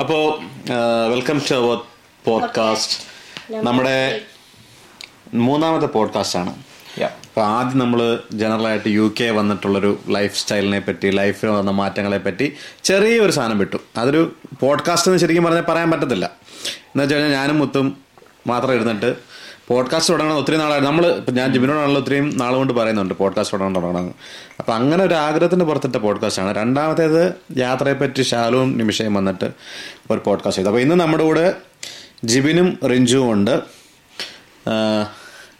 അപ്പോൾ welcome to our podcast നമ്മുടെ മൂന്നാമത്തെ പോഡ്കാസ്റ്റ് ആണ്. അപ്പോൾ ആദ്യം നമ്മൾ ജനറലായിട്ട് യു കെ വന്നിട്ടുള്ളൊരു ലൈഫ് സ്റ്റൈലിനെ പറ്റി ലൈഫിൽ വന്ന മാറ്റങ്ങളെ പറ്റി ചെറിയൊരു സാധനം വിട്ടു. അതൊരു പോഡ്കാസ്റ്റ് എന്ന് ശരിക്കും പറഞ്ഞാൽ പറയാൻ പറ്റത്തില്ല. എന്ന് വെച്ച് കഴിഞ്ഞാൽ ഞാനും മുത്തും മാത്രം ഇരുന്നിട്ട് പോഡ്കാസ്റ്റ് തുടങ്ങണം ഒത്തിരി നാളായി. നമ്മൾ ഇപ്പം ഞാൻ ജിബിനോടാണല്ലോ ഒത്തിരിയും നാൾ കൊണ്ട് പറയുന്നുണ്ട് പോഡ്കാസ്റ്റ് തുടങ്ങണം തുടങ്ങണം അപ്പം അങ്ങനെ ഒരു ആഗ്രഹത്തിന് പുറത്തിട്ട പോഡ്കാസ്റ്റാണ് രണ്ടാമത്തേത് യാത്രയെപ്പറ്റി ശാലുവും നിമിഷയും വന്നിട്ട് ഒരു പോഡ്കാസ്റ്റ് ചെയ്തു. അപ്പോൾ ഇന്ന് നമ്മുടെ കൂടെ ജിബിനും റിഞ്ചുവും ഉണ്ട്.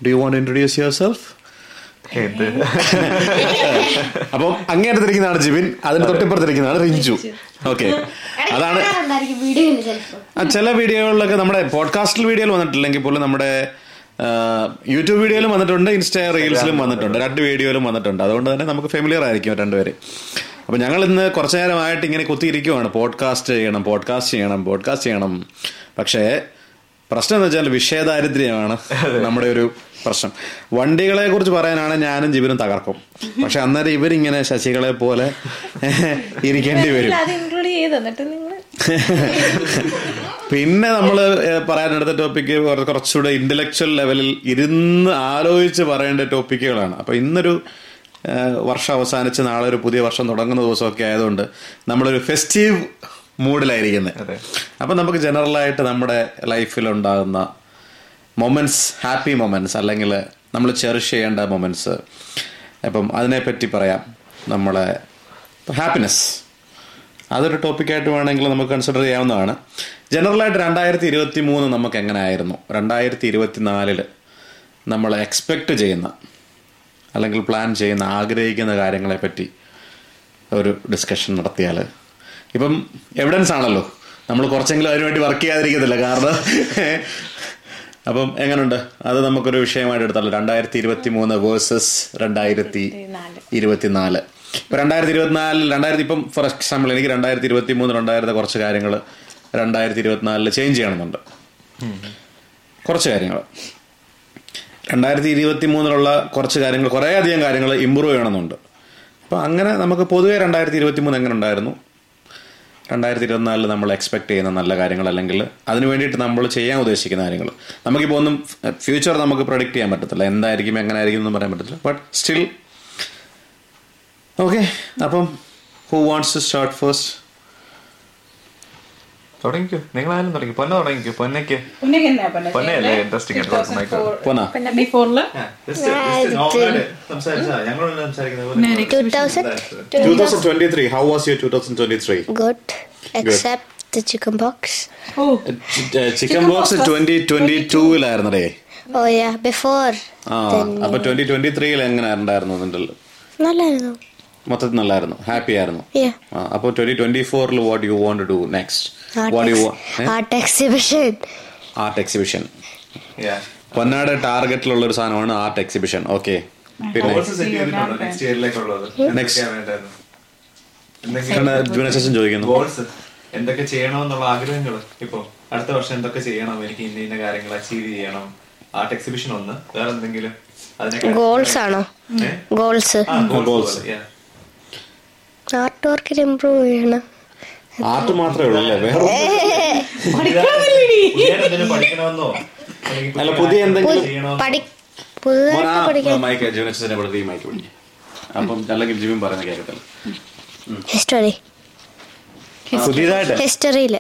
Do you want introduce yourself അപ്പൊ അങ്ങേറ്റത്തിരിക്കുന്നതാണ് ജിബിൻ. അതിന് തൊട്ടിപ്പുറത്തിരിക്കുന്നതാണ് റിഞ്ചു. ഓക്കെ അതാണ് ചില വീഡിയോകളിലൊക്കെ നമ്മുടെ പോഡ്കാസ്റ്റിൽ വീഡിയോയിൽ വന്നിട്ടില്ലെങ്കിൽ പോലും നമ്മുടെ യൂട്യൂബ് വീഡിയോയിലും വന്നിട്ടുണ്ട് ഇൻസ്റ്റാ റീൽസിലും വന്നിട്ടുണ്ട് രണ്ട് വീഡിയോയിലും വന്നിട്ടുണ്ട്. അതുകൊണ്ട് തന്നെ നമുക്ക് ഫെമിലിയർ ആയിരിക്കും രണ്ടുപേര്. അപ്പൊ ഞങ്ങൾ ഇന്ന് കുറച്ചു നേരമായിട്ട് ഇങ്ങനെ കുത്തിയിരിക്കുവാണ്. പോഡ്കാസ്റ്റ് ചെയ്യണം പോഡ്കാസ്റ്റ് ചെയ്യണം പോഡ്കാസ്റ്റ് ചെയ്യണം. പക്ഷേ പ്രശ്നം എന്ന് വെച്ചാൽ വിഷയദാരിദ്ര്യമാണ് നമ്മുടെ ഒരു പ്രശ്നം. വണ്ടികളെ കുറിച്ച് പറയാനാണ് ഞാനും ജീവനും തകർക്കും. പക്ഷെ അന്നേരം ഇവരിങ്ങനെ ശശികളെ പോലെ ഇരിക്കേണ്ടി വരും. പിന്നെ നമ്മൾ പറയാനെടുത്ത ടോപ്പിക്ക് കുറച്ചുകൂടെ ഇന്റലക്ച്വൽ ലെവലിൽ ഇരുന്ന് ആലോചിച്ച് പറയേണ്ട ടോപ്പിക്കുകളാണ് അപ്പൊ ഇന്നൊരു വർഷം അവസാനിച്ച് നാളെ ഒരു പുതിയ വർഷം തുടങ്ങുന്ന ദിവസമൊക്കെ ആയതുകൊണ്ട് നമ്മളൊരു ഫെസ്റ്റീവ് മൂഡിലായിരിക്കുന്നത്. അപ്പൊ നമുക്ക് ജനറലായിട്ട് നമ്മുടെ ലൈഫിൽ ഉണ്ടാകുന്ന മൊമെന്റ്സ് ഹാപ്പി മൊമെന്റ്സ് അല്ലെങ്കിൽ നമ്മൾ ചെറിഷ് ചെയ്യേണ്ട മൊമെന്റ്സ് അപ്പം അതിനെപ്പറ്റി പറയാം. നമ്മളെ ഹാപ്പിനെസ് അതൊരു ടോപ്പിക്കായിട്ട് വേണമെങ്കിൽ നമുക്ക് കൺസിഡർ ചെയ്യാവുന്നതാണ്. ജനറലായിട്ട് രണ്ടായിരത്തി ഇരുപത്തി മൂന്ന് നമുക്ക് എങ്ങനെ ആയിരുന്നു രണ്ടായിരത്തി ഇരുപത്തി നാലിൽ നമ്മൾ എക്സ്പെക്റ്റ് ചെയ്യുന്ന അല്ലെങ്കിൽ പ്ലാൻ ചെയ്യുന്ന ആഗ്രഹിക്കുന്ന കാര്യങ്ങളെ പറ്റി ഒരു ഡിസ്കഷൻ നടത്തിയാൽ ഇപ്പം എവിഡൻസ് ആണല്ലോ. നമ്മൾ കുറച്ചെങ്കിലും അതിനുവേണ്ടി വർക്ക് ചെയ്യാതിരിക്കത്തില്ല കാരണം അപ്പം എങ്ങനെയുണ്ട് അത് നമുക്കൊരു വിഷയമായിട്ട് എടുത്താലോ. രണ്ടായിരത്തി ഇരുപത്തി മൂന്ന് വേഴ്സസ് രണ്ടായിരത്തി ഇരുപത്തിനാല്. ഇപ്പൊ രണ്ടായിരത്തി ഇരുപത്തിനാലിൽ രണ്ടായിരത്തി ഇപ്പം ഫോർ എക്സാമ്പിൾ എനിക്ക് രണ്ടായിരത്തി ഇരുപത്തി മൂന്ന് രണ്ടായിരത്തെ കുറച്ച് കാര്യങ്ങൾ രണ്ടായിരത്തി ഇരുപത്തിനാലിൽ ചേഞ്ച് ചെയ്യണമെന്നുണ്ട്. കുറച്ച് കാര്യങ്ങൾ രണ്ടായിരത്തി ഇരുപത്തി മൂന്നിലുള്ള കുറച്ച് കാര്യങ്ങൾ കുറേ അധികം കാര്യങ്ങൾ ഇമ്പ്രൂവ് ചെയ്യണമെന്നുണ്ട്. അപ്പോൾ അങ്ങനെ നമുക്ക് പൊതുവേ രണ്ടായിരത്തി ഇരുപത്തി മൂന്ന് എങ്ങനെ ഉണ്ടായിരുന്നു? രണ്ടായിരത്തി ഇരുപത്തിനാലിൽ നമ്മൾ എക്സ്പെക്ട് ചെയ്യുന്ന നല്ല കാര്യങ്ങൾ അല്ലെങ്കിൽ അതിന് വേണ്ടിയിട്ട് നമ്മൾ ചെയ്യാൻ ഉദ്ദേശിക്കുന്ന കാര്യങ്ങൾ. നമുക്കിപ്പോൾ ഒന്നും ഫ്യൂച്ചർ നമുക്ക് പ്രൊഡിക്റ്റ് ചെയ്യാൻ പറ്റത്തില്ല. എന്തായിരിക്കും എങ്ങനെ ആയിരിക്കും എന്ന് പറയാൻ പറ്റത്തില്ല. ബട്ട് സ്റ്റിൽ ഓക്കെ അപ്പം who wants to start first തുടങ്ങിക്കോ. നിങ്ങളായാലും തുടങ്ങി പൊന്ന തുടങ്ങിക്കോ. പൊന്നയ്ക്ക്. ഉന്നക്ക് എന്നാ പറഞ്ഞത്? പൊന്നയല്ലേ interesting ആയിട്ട് തുടങ്ങുന്ന മൈക്ക്. 2004 പോന്നാ. പിന്നെ ബിഫോറിൽ two thousand twenty three how was you two thousand twenty three good. Except the chicken box. ഓ ചിക്കൻ ബോക്സ് ട്വന്റി ട്വന്റി ടൂവിലായിരുന്നേ oh yeah. Before. ആ അപ്പൊ ട്വന്റി ട്വന്റി എങ്ങനെ ഉണ്ടായിരുന്നു അതിന്റെ നല്ലായിരുന്നു. മൊത്തത്തിൽ നല്ലായിരുന്നു. ഹാപ്പി ആയിരുന്നു. Yeah. ആ, അപ്പൊ ട്വന്റി ട്വന്റി ഫോറിൽ what you want to next what you art exhibition art exhibition പൊന്നാട് ടാർഗറ്റിലുള്ള ഒരു സാധനമാണ് ആർട്ട് എക്സിബിഷൻ ഓക്കെ പിന്നെ നെക്സ്റ്റ് ചോദിക്കുന്നു? ഗോൾസ് എന്തൊക്കെ ചെയ്യണമെന്നുള്ള ആഗ്രഹങ്ങൾ ഇപ്പൊ അടുത്ത വർഷം എന്തൊക്കെ ചെയ്യണം? എനിക്ക് ഇന്ന ഇന്ന കാര്യങ്ങൾ അച്ചീവ് ചെയ്യണം. ആർട്ട് എക്സിബിഷൻ ഒന്ന്. വേറെ എന്തെങ്കിലും ഗോൾസ് ആണോ? ഗോൾസ് ആ, ആർട്ട് വർക്കിൽ ഇമ്പ്രൂവ് ചെയ്യണം. ആർട്ട് മാത്രമേ ഉള്ളൂ അല്ലേ? വേറെ പുതിയ എന്തെങ്കിലും അല്ല പുതിയ അപ്പം അല്ലെങ്കിൽ പറയുന്ന കേൾക്കത്തില്ല. ഹിസ്റ്ററി പുതിയതായിട്ട്? ഹിസ്റ്ററിയിൽ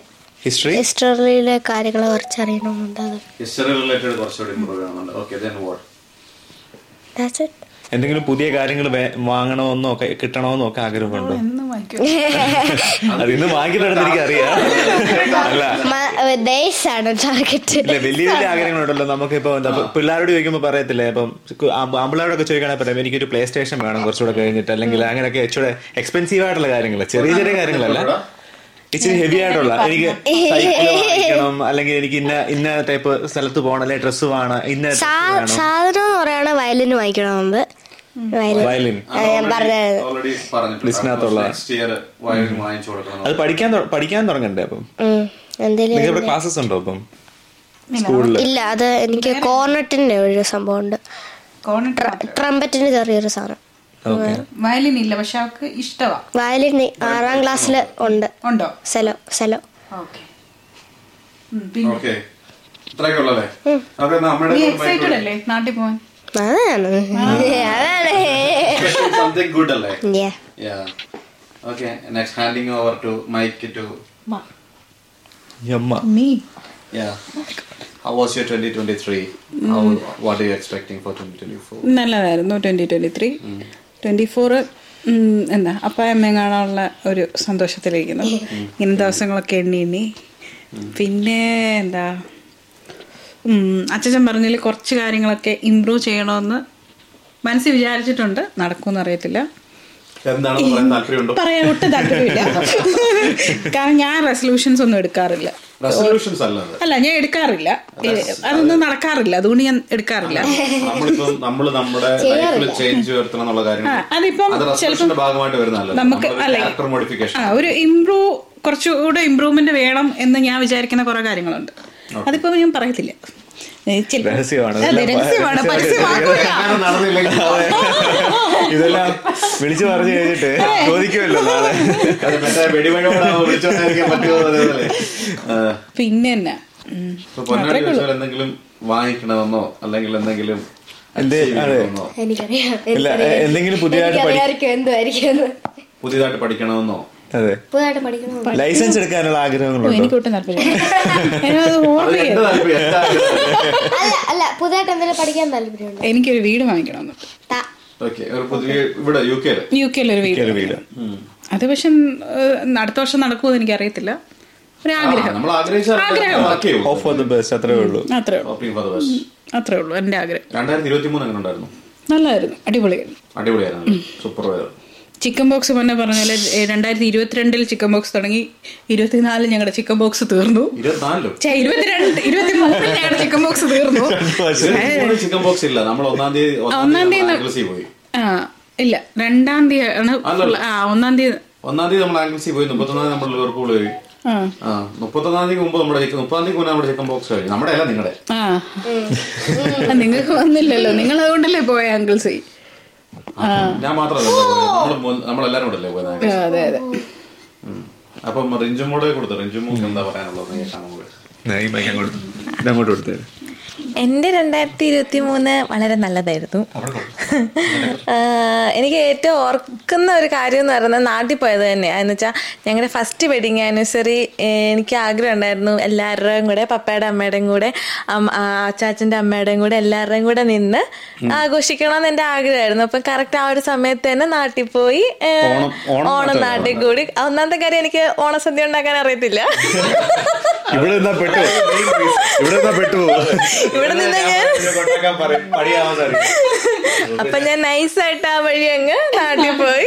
ഹിസ്റ്ററി ഹിസ്റ്ററിയിലെ കാര്യങ്ങളെ കുറച്ച് അറിയണമെന്നുണ്ട് ഹിസ്റ്ററി റിലേറ്റഡ് കുറച്ചുകൂടി ഇമ്പ്രൂവ് ചെയ്യണമെന്നുണ്ട്. Okay then what that's it. എന്തെങ്കിലും പുതിയ കാര്യങ്ങൾ വാങ്ങണമെന്നോ കിട്ടണമെന്നോ ഒക്കെ ആഗ്രഹമുണ്ടോ? അതിന്ന് വാങ്ങി നടന്നിരിക്കും എനിക്ക് അറിയാം അല്ല ഇല്ല വലിയ വലിയ ആഗ്രഹങ്ങളുണ്ടല്ലോ. നമുക്കിപ്പോ എന്താ പിള്ളേരോട് ചോദിക്കുമ്പോൾ പറയത്തില്ലേ ഇപ്പം ആമ്പിള്ളേരോടൊക്കെ ചോദിക്കണേ പറയാം എനിക്കൊരു പ്ലേ സ്റ്റേഷൻ വേണം കുറച്ചുകൂടെ കഴിഞ്ഞിട്ട്. അല്ലെങ്കിൽ അങ്ങനെയൊക്കെ ഇച്ചിരി എക്സ്പെൻസീവ് ആയിട്ടുള്ള കാര്യങ്ങൾ ചെറിയ ചെറിയ കാര്യങ്ങളല്ല. ഇച്ചിരി ഹെവി ആയിട്ടുള്ള. എനിക്ക് സൈക്കിൾ വാങ്ങിക്കണം അല്ലെങ്കിൽ എനിക്ക് ഇന്ന ഇന്ന ടൈപ്പ് സ്ഥലത്ത് പോകണം അല്ലെങ്കിൽ ഡ്രസ്സ് വേണം ഇന്ന സാധനം എന്ന് വയലിന് വാങ്ങിക്കണം വയലിൻ വയലിൻ. അത് പഠിക്കാൻ പഠിക്കാൻ തുടങ്ങണ്ടേ അപ്പം? ക്ലാസ്സസ് ഉണ്ടോ അപ്പം? സ്കൂളിൽ ഇല്ല അത് എനിക്ക് കോർണറ്റിന്റെ ഒരു സംഭവം ഉണ്ട് ട്രംപറ്റിന്റെ ചെറിയൊരു സാധനം. ഓക്കെ. വയലിൻ ഇല്ല പക്ഷെ അവൾക്ക് ഇഷ്ടമാണ് വയലിൻ ആറാം ക്ലാസ്സിൽ ഉണ്ട്. ഉണ്ടോ? Cello cello. ഓക്കെ. നാട്ടിൽ പോവാൻ? അതാണ്. അതാണ്. സംതിങ് ഗുഡ് അല്ലേ? Yeah okay next handing over to mic to. Amma നീ yeah How was your 2023? How, what are you expecting for 2024? നല്ലതായിരുന്നു twenty twenty three twenty four എന്താ കാണാനുള്ള ഒരു സന്തോഷത്തിലിരിക്കുന്നു. ഇങ്ങനെ ദിവസങ്ങളൊക്കെ എണ്ണി എണ്ണി. പിന്നെ എന്താ അച്ഛൻ പറഞ്ഞതിൽ കുറച്ച് കാര്യങ്ങളൊക്കെ ഇമ്പ്രൂവ് ചെയ്യണമെന്ന് മനസ്സിൽ വിചാരിച്ചിട്ടുണ്ട്. നടക്കുമെന്ന് അറിയത്തില്ല. പറയാൻ ഒട്ടും താല്പര്യമില്ല. കാരണം ഞാൻ റെസൊല്യൂഷൻസ് ഒന്നും എടുക്കാറില്ല. റെസൊല്യൂഷൻസ് അല്ല അല്ല ഞാൻ എടുക്കാറില്ല. അതൊന്നും നടക്കാറില്ല. അതുകൊണ്ട് ഞാൻ എടുക്കാറില്ല. നമ്മളിപ്പം നമ്മൾ നമ്മുടെ ലൈഫിൽ ചേഞ്ച് വരുത്തണം എന്നുള്ള കാര്യം അതിപ്പം വരുന്നതല്ല നമുക്ക് അല്ല ഒരു ഇമ്പ്രൂവ് കുറച്ചുകൂടെ ഇമ്പ്രൂവ്മെന്റ് വേണം എന്ന് ഞാൻ വിചാരിക്കുന്ന കുറെ കാര്യങ്ങളുണ്ട്. അതിപ്പോ ഞാൻ പറയത്തില്ല. ഇതെല്ലാം വിളിച്ചു പറഞ്ഞു കഴിഞ്ഞിട്ട് ചോദിക്കുമല്ലോ. പിന്നെ എന്നാ? എന്തെങ്കിലും വാങ്ങിക്കണമെന്നോ അല്ലെങ്കിൽ എന്തെങ്കിലും എനിക്കറിയാം. എന്തെങ്കിലും പുതിയതായിട്ട്. പുതിയതായിട്ട് പഠിക്കണമെന്നോ? അതെ. പുതുതായിട്ട് പഠിക്കണം ലൈസൻസ് എടുക്കാനുള്ള ആഗ്രഹങ്ങളുണ്ട്? എനിക്ക് ഒട്ടും താല്പര്യം? എന്റെ എന്റെ. അല്ല അല്ല പുതുതായിട്ട് എന്തെങ്കിലും പഠിക്കാൻ താല്പര്യമുണ്ട്? എനിക്കൊരു വീട് വാങ്ങിക്കണമെന്ന് ത- ഓക്കെ ഒരു പുതിയ ഇവിടെ യു കെ കെയിൽ ഒരു വീട്. അത് പക്ഷെ അടുത്ത വർഷം നടക്കുമെന്ന് എനിക്ക് അറിയത്തില്ല ഒരു ആഗ്രഹം. നമ്മൾ ഓഫ് ഫോർ ദ ബെസ്റ്റ് അത്രേ ഉള്ളൂ. അത്രേ ഉള്ളൂ. ഫോർ ദ ബെസ്റ്റ് അത്രേ ഉള്ളൂ എന്റെ ആഗ്രഹം. രണ്ടായിരത്തി ഇരുപത്തി മൂന്ന് എങ്ങനെ ഉണ്ടായിരുന്നു? നല്ലായിരുന്നു അടിപൊളിയായിരുന്നു. അടിപൊളിയായിരുന്നു. സൂപ്പർ ആയിരുന്നു ചിക്കൻ ബോക്സ് മുന്നേ പറഞ്ഞ പോലെ രണ്ടായിരത്തി ഇരുപത്തിരണ്ടിൽ ചിക്കൻ ബോക്സ് തുടങ്ങി ഇരുപത്തിനാലിൽ ഞങ്ങളുടെ ചിക്കൻ ബോക്സ് തീർന്നു. ഇരുപത്തിരണ്ട് ഞങ്ങളുടെ ചിക്കൻ ബോക്സ് തീർന്നു. ചിക്കൻ ബോക്സ് ഇല്ല. നമ്മൾ ഒന്നാം തീയതി ഒന്നാം തീയതി ആംഗിൾസി ആ ഇല്ല രണ്ടാം തീയതി ആണ്. ആ ഒന്നാം തീയതി. ഒന്നാം തീയതി നമ്മൾ ആംഗ്ലസി പോയി. മുപ്പത്തൊന്നാം നമ്മൾ ലിവർപൂൾ പോയി. മുപ്പത്തൊന്നാം തീയതി മുമ്പ് നമ്മുടെ മുപ്പതാം തീയതി മുന്നേ നമ്മുടെ ചിക്കൻ ബോക്സ് കഴിഞ്ഞു. നമ്മുടെ അല്ല നിങ്ങളുടെ നിങ്ങൾക്ക് വന്നില്ലല്ലോ. നിങ്ങൾ അതുകൊണ്ടല്ലേ പോയ അങ്കിൾസി ഞാൻ മാത്രമല്ല നമ്മൾ നമ്മളെല്ലാരും കൂടെ അല്ലേ പോയത്? അതെ അതെ. അപ്പം റിഞ്ചുമോടെ കൊടുത്തു? റിഞ്ചുമോക്ക് എന്താ പറയാനുള്ളത്? ഞാൻ കൊടുത്തേ എന്റെ രണ്ടായിരത്തി ഇരുപത്തി മൂന്ന് വളരെ നല്ലതായിരുന്നു എനിക്ക് ഏറ്റവും ഓർക്കുന്ന ഒരു കാര്യം എന്ന് പറയുന്നത് നാട്ടിൽ പോയത് തന്നെയാണ് എന്ന് വെച്ചാൽ ഞങ്ങളുടെ ഫസ്റ്റ് വെഡിങ് ആനിവേഴ്സറി എനിക്ക് ആഗ്രഹം ഉണ്ടായിരുന്നു എല്ലാവരുടെയും കൂടെ പപ്പയുടെ അമ്മയുടെയും കൂടെ അച്ചാച്ചന്റെ അമ്മയുടെയും കൂടെ എല്ലാവരുടെയും കൂടെ നിന്ന് ആഘോഷിക്കണമെന്ന് എന്റെ ആഗ്രഹമായിരുന്നു. അപ്പം കറക്റ്റ് ആ ഒരു സമയത്ത് തന്നെ നാട്ടിൽ പോയി ഓണം- നാട്ടിൽ കൂടി. ഒന്നാമത്തെ കാര്യം എനിക്ക് ഓണസദ്യ ഉണ്ടാക്കാൻ അറിയത്തില്ല. ഇവിടെ പെട്ടു. ഇവിടെ പെട്ടു. ഇവിടെ നിന്ന് ഞാൻ അപ്പൊ ഞാൻ നൈസായിട്ട് ആ വഴി അങ്ങ് നാട്ടിൽ പോയി.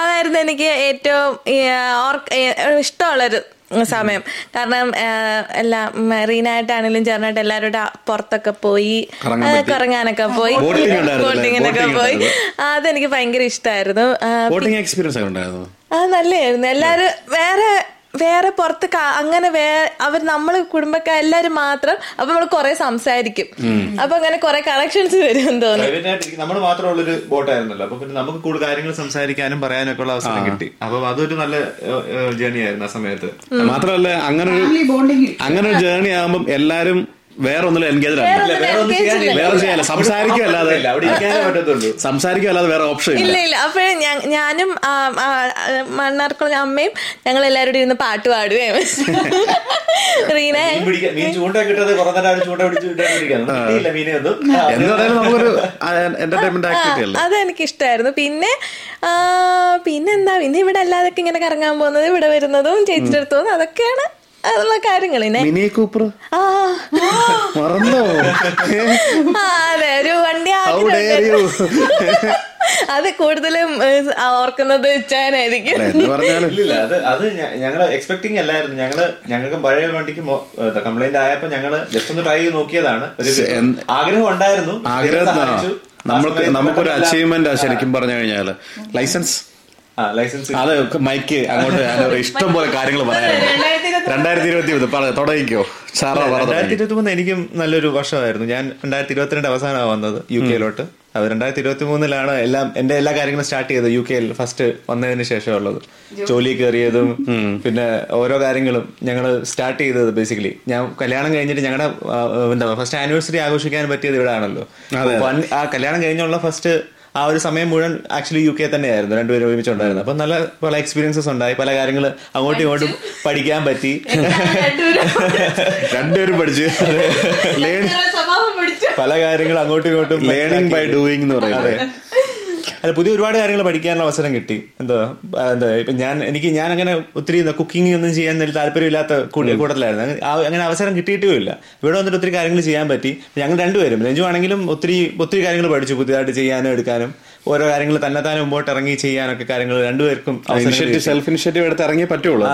അതായിരുന്നു എനിക്ക് ഏറ്റവും ഇഷ്ടമുള്ളൊരു സമയം. കാരണം എല്ലാം മെറീനായിട്ടാണെങ്കിലും ചേർന്നായിട്ട് എല്ലാവരുടെ കൂടെ പുറത്തൊക്കെ പോയി കറങ്ങാനൊക്കെ പോയി. ബോട്ടിങ്ങിനൊക്കെ പോയി. ഉണ്ടായിരുന്നു. അതെനിക്ക് ഭയങ്കര ഇഷ്ടമായിരുന്നു. ആ നല്ലായിരുന്നു എല്ലാരും വേറെ വേറെ പുറത്ത് അങ്ങനെ വേ അവർ നമ്മൾ കുടുംബക്കാർ എല്ലാരും മാത്രം അപ്പൊ നമ്മൾ കുറെ സംസാരിക്കും. അപ്പൊ അങ്ങനെ കുറെ കണക്ഷൻസ് വരും തോന്നുന്നു. നമ്മൾ മാത്രമുള്ളൊരു ബോട്ടായിരുന്നല്ലോ. അപ്പൊ പിന്നെ നമുക്ക് കൂടുതൽ കാര്യങ്ങൾ സംസാരിക്കാനും പറയാനും ഒക്കെ ഉള്ള അവസരം കിട്ടി. അപ്പൊ അതൊരു നല്ല ജേണി ആയിരുന്നു ആ സമയത്ത്. മാത്രമല്ല അങ്ങനെ ഒരു അങ്ങനെ ഒരു ആകുമ്പോൾ എല്ലാരും വേറെ ഒന്നിലും എൻഗേജ് അല്ല വേറെ ഒന്നും ചെയ്യാനില്ല. വേറെ ഓപ്ഷൻ ഇല്ല. ഇല്ല അപ്പൊ അപ്പോഴേ ഞാനും മണ്ണാർക്കുളം അമ്മയും ഞങ്ങൾ എല്ലാവരും ഇരുന്ന് പാട്ട് പാടുകയും. റീന അതെനിക്ക് ഇഷ്ടമായിരുന്നു പിന്നെ പിന്നെന്താ? പിന്നെ ഇവിടെ അല്ലാതൊക്കെ ഇങ്ങനെ കറങ്ങാൻ പോകുന്നത് ഇവിടെ വരുന്നതും ചേച്ചിയുടെ അടുത്ത് പോകുന്നതും അതൊക്കെയാണ് അതുള്ള കാര്യങ്ങൾ മിനി കൂപ്പർ? മറന്നോ? അതെ ഒരു വണ്ടി അത് കൂടുതലും ഓർക്കുന്നത് ഇച്ചാനായിരിക്കും അല്ല, എന്ന് പറഞ്ഞാലും. ഇല്ല അത് ഞങ്ങൾ എക്സ്പെക്ടിങ് അല്ലായിരുന്നു. ഞങ്ങൾ ഞങ്ങൾക്ക് പഴയ വണ്ടിക്ക് കംപ്ലൈന്റ് ആയപ്പോ ഞങ്ങൾ ജസ്റ്റ് ഒന്ന് ട്രൈ ചെയ്ത് നോക്കിയതാണ്. ആഗ്രഹം ഉണ്ടായിരുന്നു. ആഗ്രഹം നമുക്കൊരു അച്ചീവ്മെന്റ് ശരിക്കും പറഞ്ഞു കഴിഞ്ഞാൽ. ലൈസൻസ് അത് മൈക്ക് അങ്ങോട്ട് ഇഷ്ടം പോലെ കാര്യങ്ങൾ പറയാം രണ്ടായിരത്തി ഇരുപത്തി മൂന്ന് തുടങ്ങിക്കോ. സാറാ രണ്ടായിരത്തി ഇരുപത്തി മൂന്ന് എനിക്കും നല്ലൊരു വർഷമായിരുന്നു. ഞാൻ രണ്ടായിരത്തി ഇരുപത്തിരണ്ട് അവസാനമാണ് വന്നത് യു കെയിലോട്ട്. അത് രണ്ടായിരത്തി ഇരുപത്തി മൂന്നിലാണ് എല്ലാം എന്റെ എല്ലാ കാര്യങ്ങളും സ്റ്റാർട്ട് ചെയ്തത് യു കെയിൽ ഫസ്റ്റ് വന്നതിന് ശേഷമുള്ളത് ജോലി. കയറിയതും പിന്നെ ഓരോ കാര്യങ്ങളും ഞങ്ങൾ സ്റ്റാർട്ട് ചെയ്തത് ബേസിക്കലി ഞാൻ കല്യാണം കഴിഞ്ഞിട്ട് ഞങ്ങളുടെ എന്താ ഫസ്റ്റ് ആനിവേഴ്സറി ആഘോഷിക്കാൻ പറ്റിയത് ഇവിടെ ആണല്ലോ ആ കല്യാണം കഴിഞ്ഞുള്ള ഫസ്റ്റ് ആ ഒരു സമയം മുഴുവൻ ആക്ച്വലി യു കെ തന്നെയായിരുന്നു. രണ്ടുപേരും ഒരുമിച്ച് ഉണ്ടായിരുന്നു അപ്പൊ നല്ല പല എക്സ്പീരിയൻസസ് ഉണ്ടായി. പല കാര്യങ്ങൾ അങ്ങോട്ടും ഇങ്ങോട്ടും പഠിക്കാൻ പറ്റി. രണ്ടുപേരും പഠിച്ചു. പല കാര്യങ്ങൾ അങ്ങോട്ടും ഇങ്ങോട്ടും ലേണിംഗ് ബൈ ഡൂയിങ് എന്ന് പറയുന്നത്. അല്ല പുതിയ ഒരുപാട് കാര്യങ്ങൾ പഠിക്കാനുള്ള അവസരം കിട്ടി. എന്താ എന്താ ഇപ്പൊ ഞാൻ എനിക്ക് ഞാൻ അങ്ങനെ ഒത്തിരി കുക്കിംഗ് ഒന്നും ചെയ്യാൻ താല്പര്യമില്ലാത്ത കൂടി- കൂട്ടത്തിലായിരുന്നു. അങ്ങനെ അവസരം അങ്ങനെ അവസരം കിട്ടിയിട്ടുമില്ല ഇവിടെ വന്നിട്ട് ഒത്തിരി കാര്യങ്ങൾ ചെയ്യാൻ പറ്റി. ഞങ്ങൾ രണ്ടുപേരും രഞ്ജു ആണെങ്കിലും ഒത്തിരി ഒത്തിരി കാര്യങ്ങൾ പഠിച്ചു പുതിയതായിട്ട് ചെയ്യാനും എടുക്കാനും. ഓരോ കാര്യങ്ങൾ തന്നെത്താനും മുമ്പോട്ട് ഇറങ്ങി ചെയ്യാനൊക്കെ കാര്യങ്ങൾ രണ്ടുപേർക്കും സെൽഫ് ഇനിഷ്യേറ്റീവ് എടുത്ത് ഇറങ്ങിയേ പറ്റുള്ളൂ.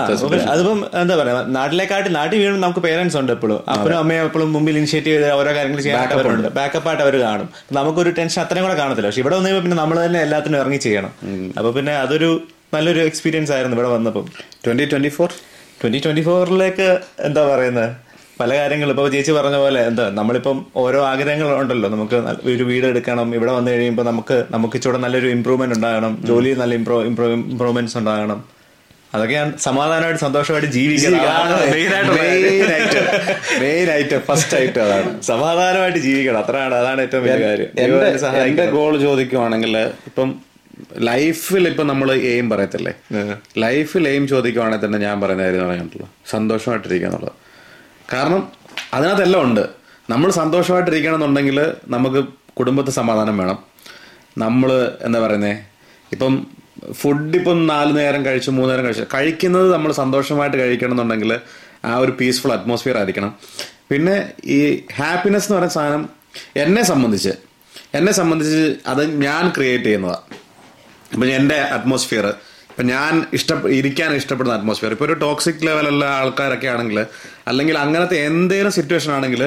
അതിപ്പം എന്താ പറയാ നാട്ടിലേക്കാട്ട് നാട്ടിൽ വീണ്ടും നമുക്ക് പേരൻസ് ഉണ്ട് എപ്പോഴും. അപ്പനും അമ്മയും എപ്പോഴും മുമ്പിൽ ഇനിഷ്യേറ്റീവ് ചെയ്ത് ഓരോ കാര്യങ്ങൾ ചെയ്യാനായിട്ട് അവരുണ്ട്. ബാക്കപ്പ് ആയിട്ട് അവർ കാണും. നമുക്കൊരു ടെൻഷൻ അത്രയും കൂടെ കാണത്തില്ല. പക്ഷെ ഇവിടെ വന്നു പിന്നെ നമ്മൾ തന്നെ എല്ലാത്തിനും ഇറങ്ങി ചെയ്യണം. അപ്പൊ പിന്നെ അതൊരു നല്ലൊരു എക്സ്പീരിയൻസ് ആയിരുന്നു ഇവിടെ വന്നപ്പോൾ twenty twenty four twenty twenty ഫോറിലേക്ക് എന്താ പറയുന്നത് പല കാര്യങ്ങളും ഇപ്പൊ ചേച്ചി പറഞ്ഞ പോലെ എന്താ നമ്മളിപ്പം ഓരോ ആഗ്രഹങ്ങൾ ഉണ്ടല്ലോ. നമുക്ക് ഒരു വീട് എടുക്കണം ഇവിടെ വന്നു കഴിയുമ്പോൾ നമുക്ക് നമുക്ക് ഇച്ചിരി നല്ലൊരു ഇമ്പ്രൂവ്മെന്റ് ഉണ്ടാകണം ജോലിയിൽ നല്ല ഇമ്പ്രൂ ഇമ്പ്രൂവ്മെന്റ്സ് ഉണ്ടാകണം. അതൊക്കെയാണ് സമാധാനമായിട്ട് സന്തോഷമായിട്ട് ജീവിക്കണം. ഫസ്റ്റ് ഐറ്റം അതാണ്. സമാധാനമായിട്ട് ജീവിക്കണം. അത്രയാണ് അതാണ് ഏറ്റവും വലിയ കാര്യം. എന്റെ. ഗോൾ ചോദിക്കുവാണെങ്കിൽ ഇപ്പം ലൈഫിൽ ഇപ്പൊ നമ്മൾ എയിം പറയത്തില്ലേ? ലൈഫിൽ എയിം ചോദിക്കുവാണെങ്കിൽ തന്നെ ഞാൻ പറയുന്ന കാര്യം പറയാനുള്ളൂ സന്തോഷമായിട്ടിരിക്കുക എന്നുള്ളത്. കാരണം അതിനകത്തെല്ലാം ഉണ്ട്. നമ്മൾ സന്തോഷമായിട്ടിരിക്കണം എന്നുണ്ടെങ്കിൽ നമുക്ക് കുടുംബത്തെ സമാധാനം വേണം. നമ്മൾ എന്താ പറയുന്നേ? ഇപ്പം ഫുഡ് ഇപ്പം നാല് നേരം കഴിച്ച് മൂന്ന് നേരം കഴിച്ചു കഴിക്കുന്നത് നമ്മൾ സന്തോഷമായിട്ട് കഴിക്കണം എന്നുണ്ടെങ്കിൽ ആ ഒരു പീസ്ഫുൾ അറ്റ്മോസ്ഫിയർ ആയിരിക്കണം. പിന്നെ ഈ ഹാപ്പിനെസ് എന്ന് പറയുന്ന സാധനം എന്നെ സംബന്ധിച്ച് എന്നെ സംബന്ധിച്ച് അത് ഞാൻ ക്രിയേറ്റ് ചെയ്യുന്നതാണ് അപ്പം എന്റെ അറ്റ്മോസ്ഫിയർ ഇപ്പൊ ഞാൻ ഇഷ്ട ഇരിക്കാൻ ഇഷ്ടപ്പെടുന്ന അറ്റ്മോസ്ഫിയർ ഇപ്പൊ ഒരു ടോക്സിക് ലെവലുള്ള ആൾക്കാരൊക്കെ ആണെങ്കിൽ അല്ലെങ്കിൽ അങ്ങനത്തെ എന്തെങ്കിലും സിറ്റുവേഷൻ ആണെങ്കിൽ